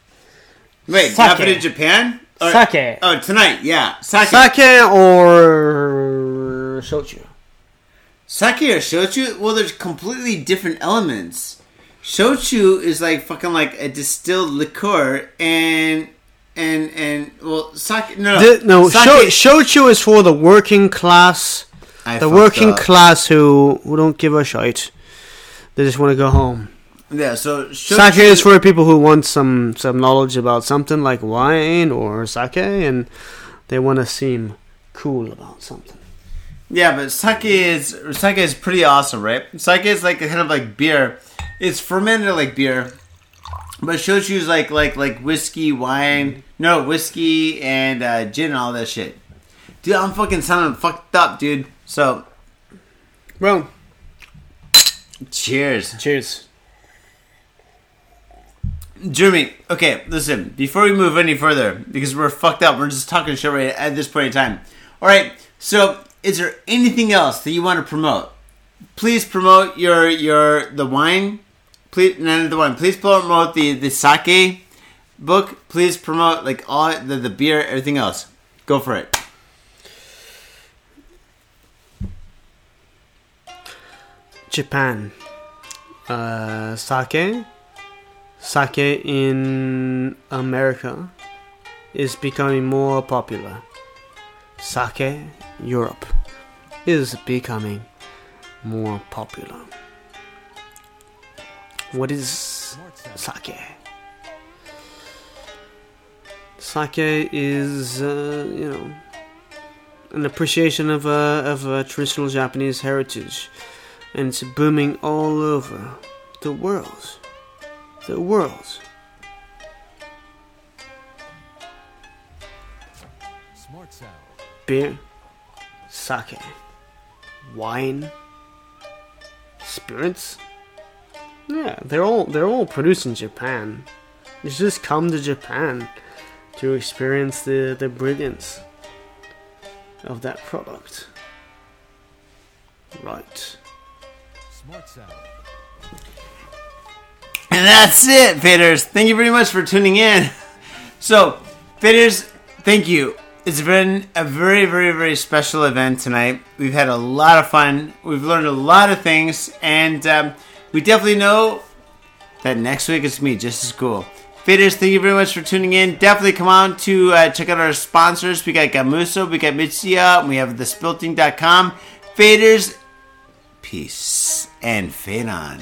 Wait, Sake. in Japan? Sake. Oh, tonight, yeah. Sake. Sake or shochu? Sake or shochu? Well, there's completely different elements. Shochu is like fucking like a distilled liqueur, and and and well, sake. No, The- no, sake. sho- shochu is for the working class. I The working up. class who, who don't give a shite. They just want to go home. Yeah, so Sake is for people who want some some knowledge about something like wine or sake, and they want to seem cool about something. Yeah, but sake is sake is pretty awesome, right? Sake is like a kind of like beer. It's fermented like beer, but shochu is like like like whiskey, wine, no whiskey and uh, gin and all that shit. Dude, I'm fucking sounding fucked up, dude. So, bro. cheers, cheers. Jeremy. Okay, listen. Before we move any further, because we're fucked up, we're just talking shit right at this point in time. All right. So, is there anything else that you want to promote? Please promote your your the wine. Please none the wine. Please promote the the sake book. Please promote like all the the beer, everything else. Go for it. Japan. Uh, sake. Sake in America is becoming more popular. Sake Europe is becoming more popular. What is sake? Sake is, uh, you know, an appreciation of a, of a traditional Japanese heritage and it's booming all over the world. The world. Beer, sake, wine, spirits, Yeah, they're all they're all produced in Japan. You just come to Japan to experience the the brilliance of that product. Right. Smart sound. And that's it, Faders. Thank you very much for tuning in. So, Faders, thank you. It's been a very, very, very special event tonight. We've had a lot of fun. We've learned a lot of things, and um, we definitely know that next week it's me just as cool. Faders, thank you very much for tuning in. Definitely come on to uh, check out our sponsors. We got Gamuso, we got Mitsuya, we have thespiltink.com. Faders, peace and fade on.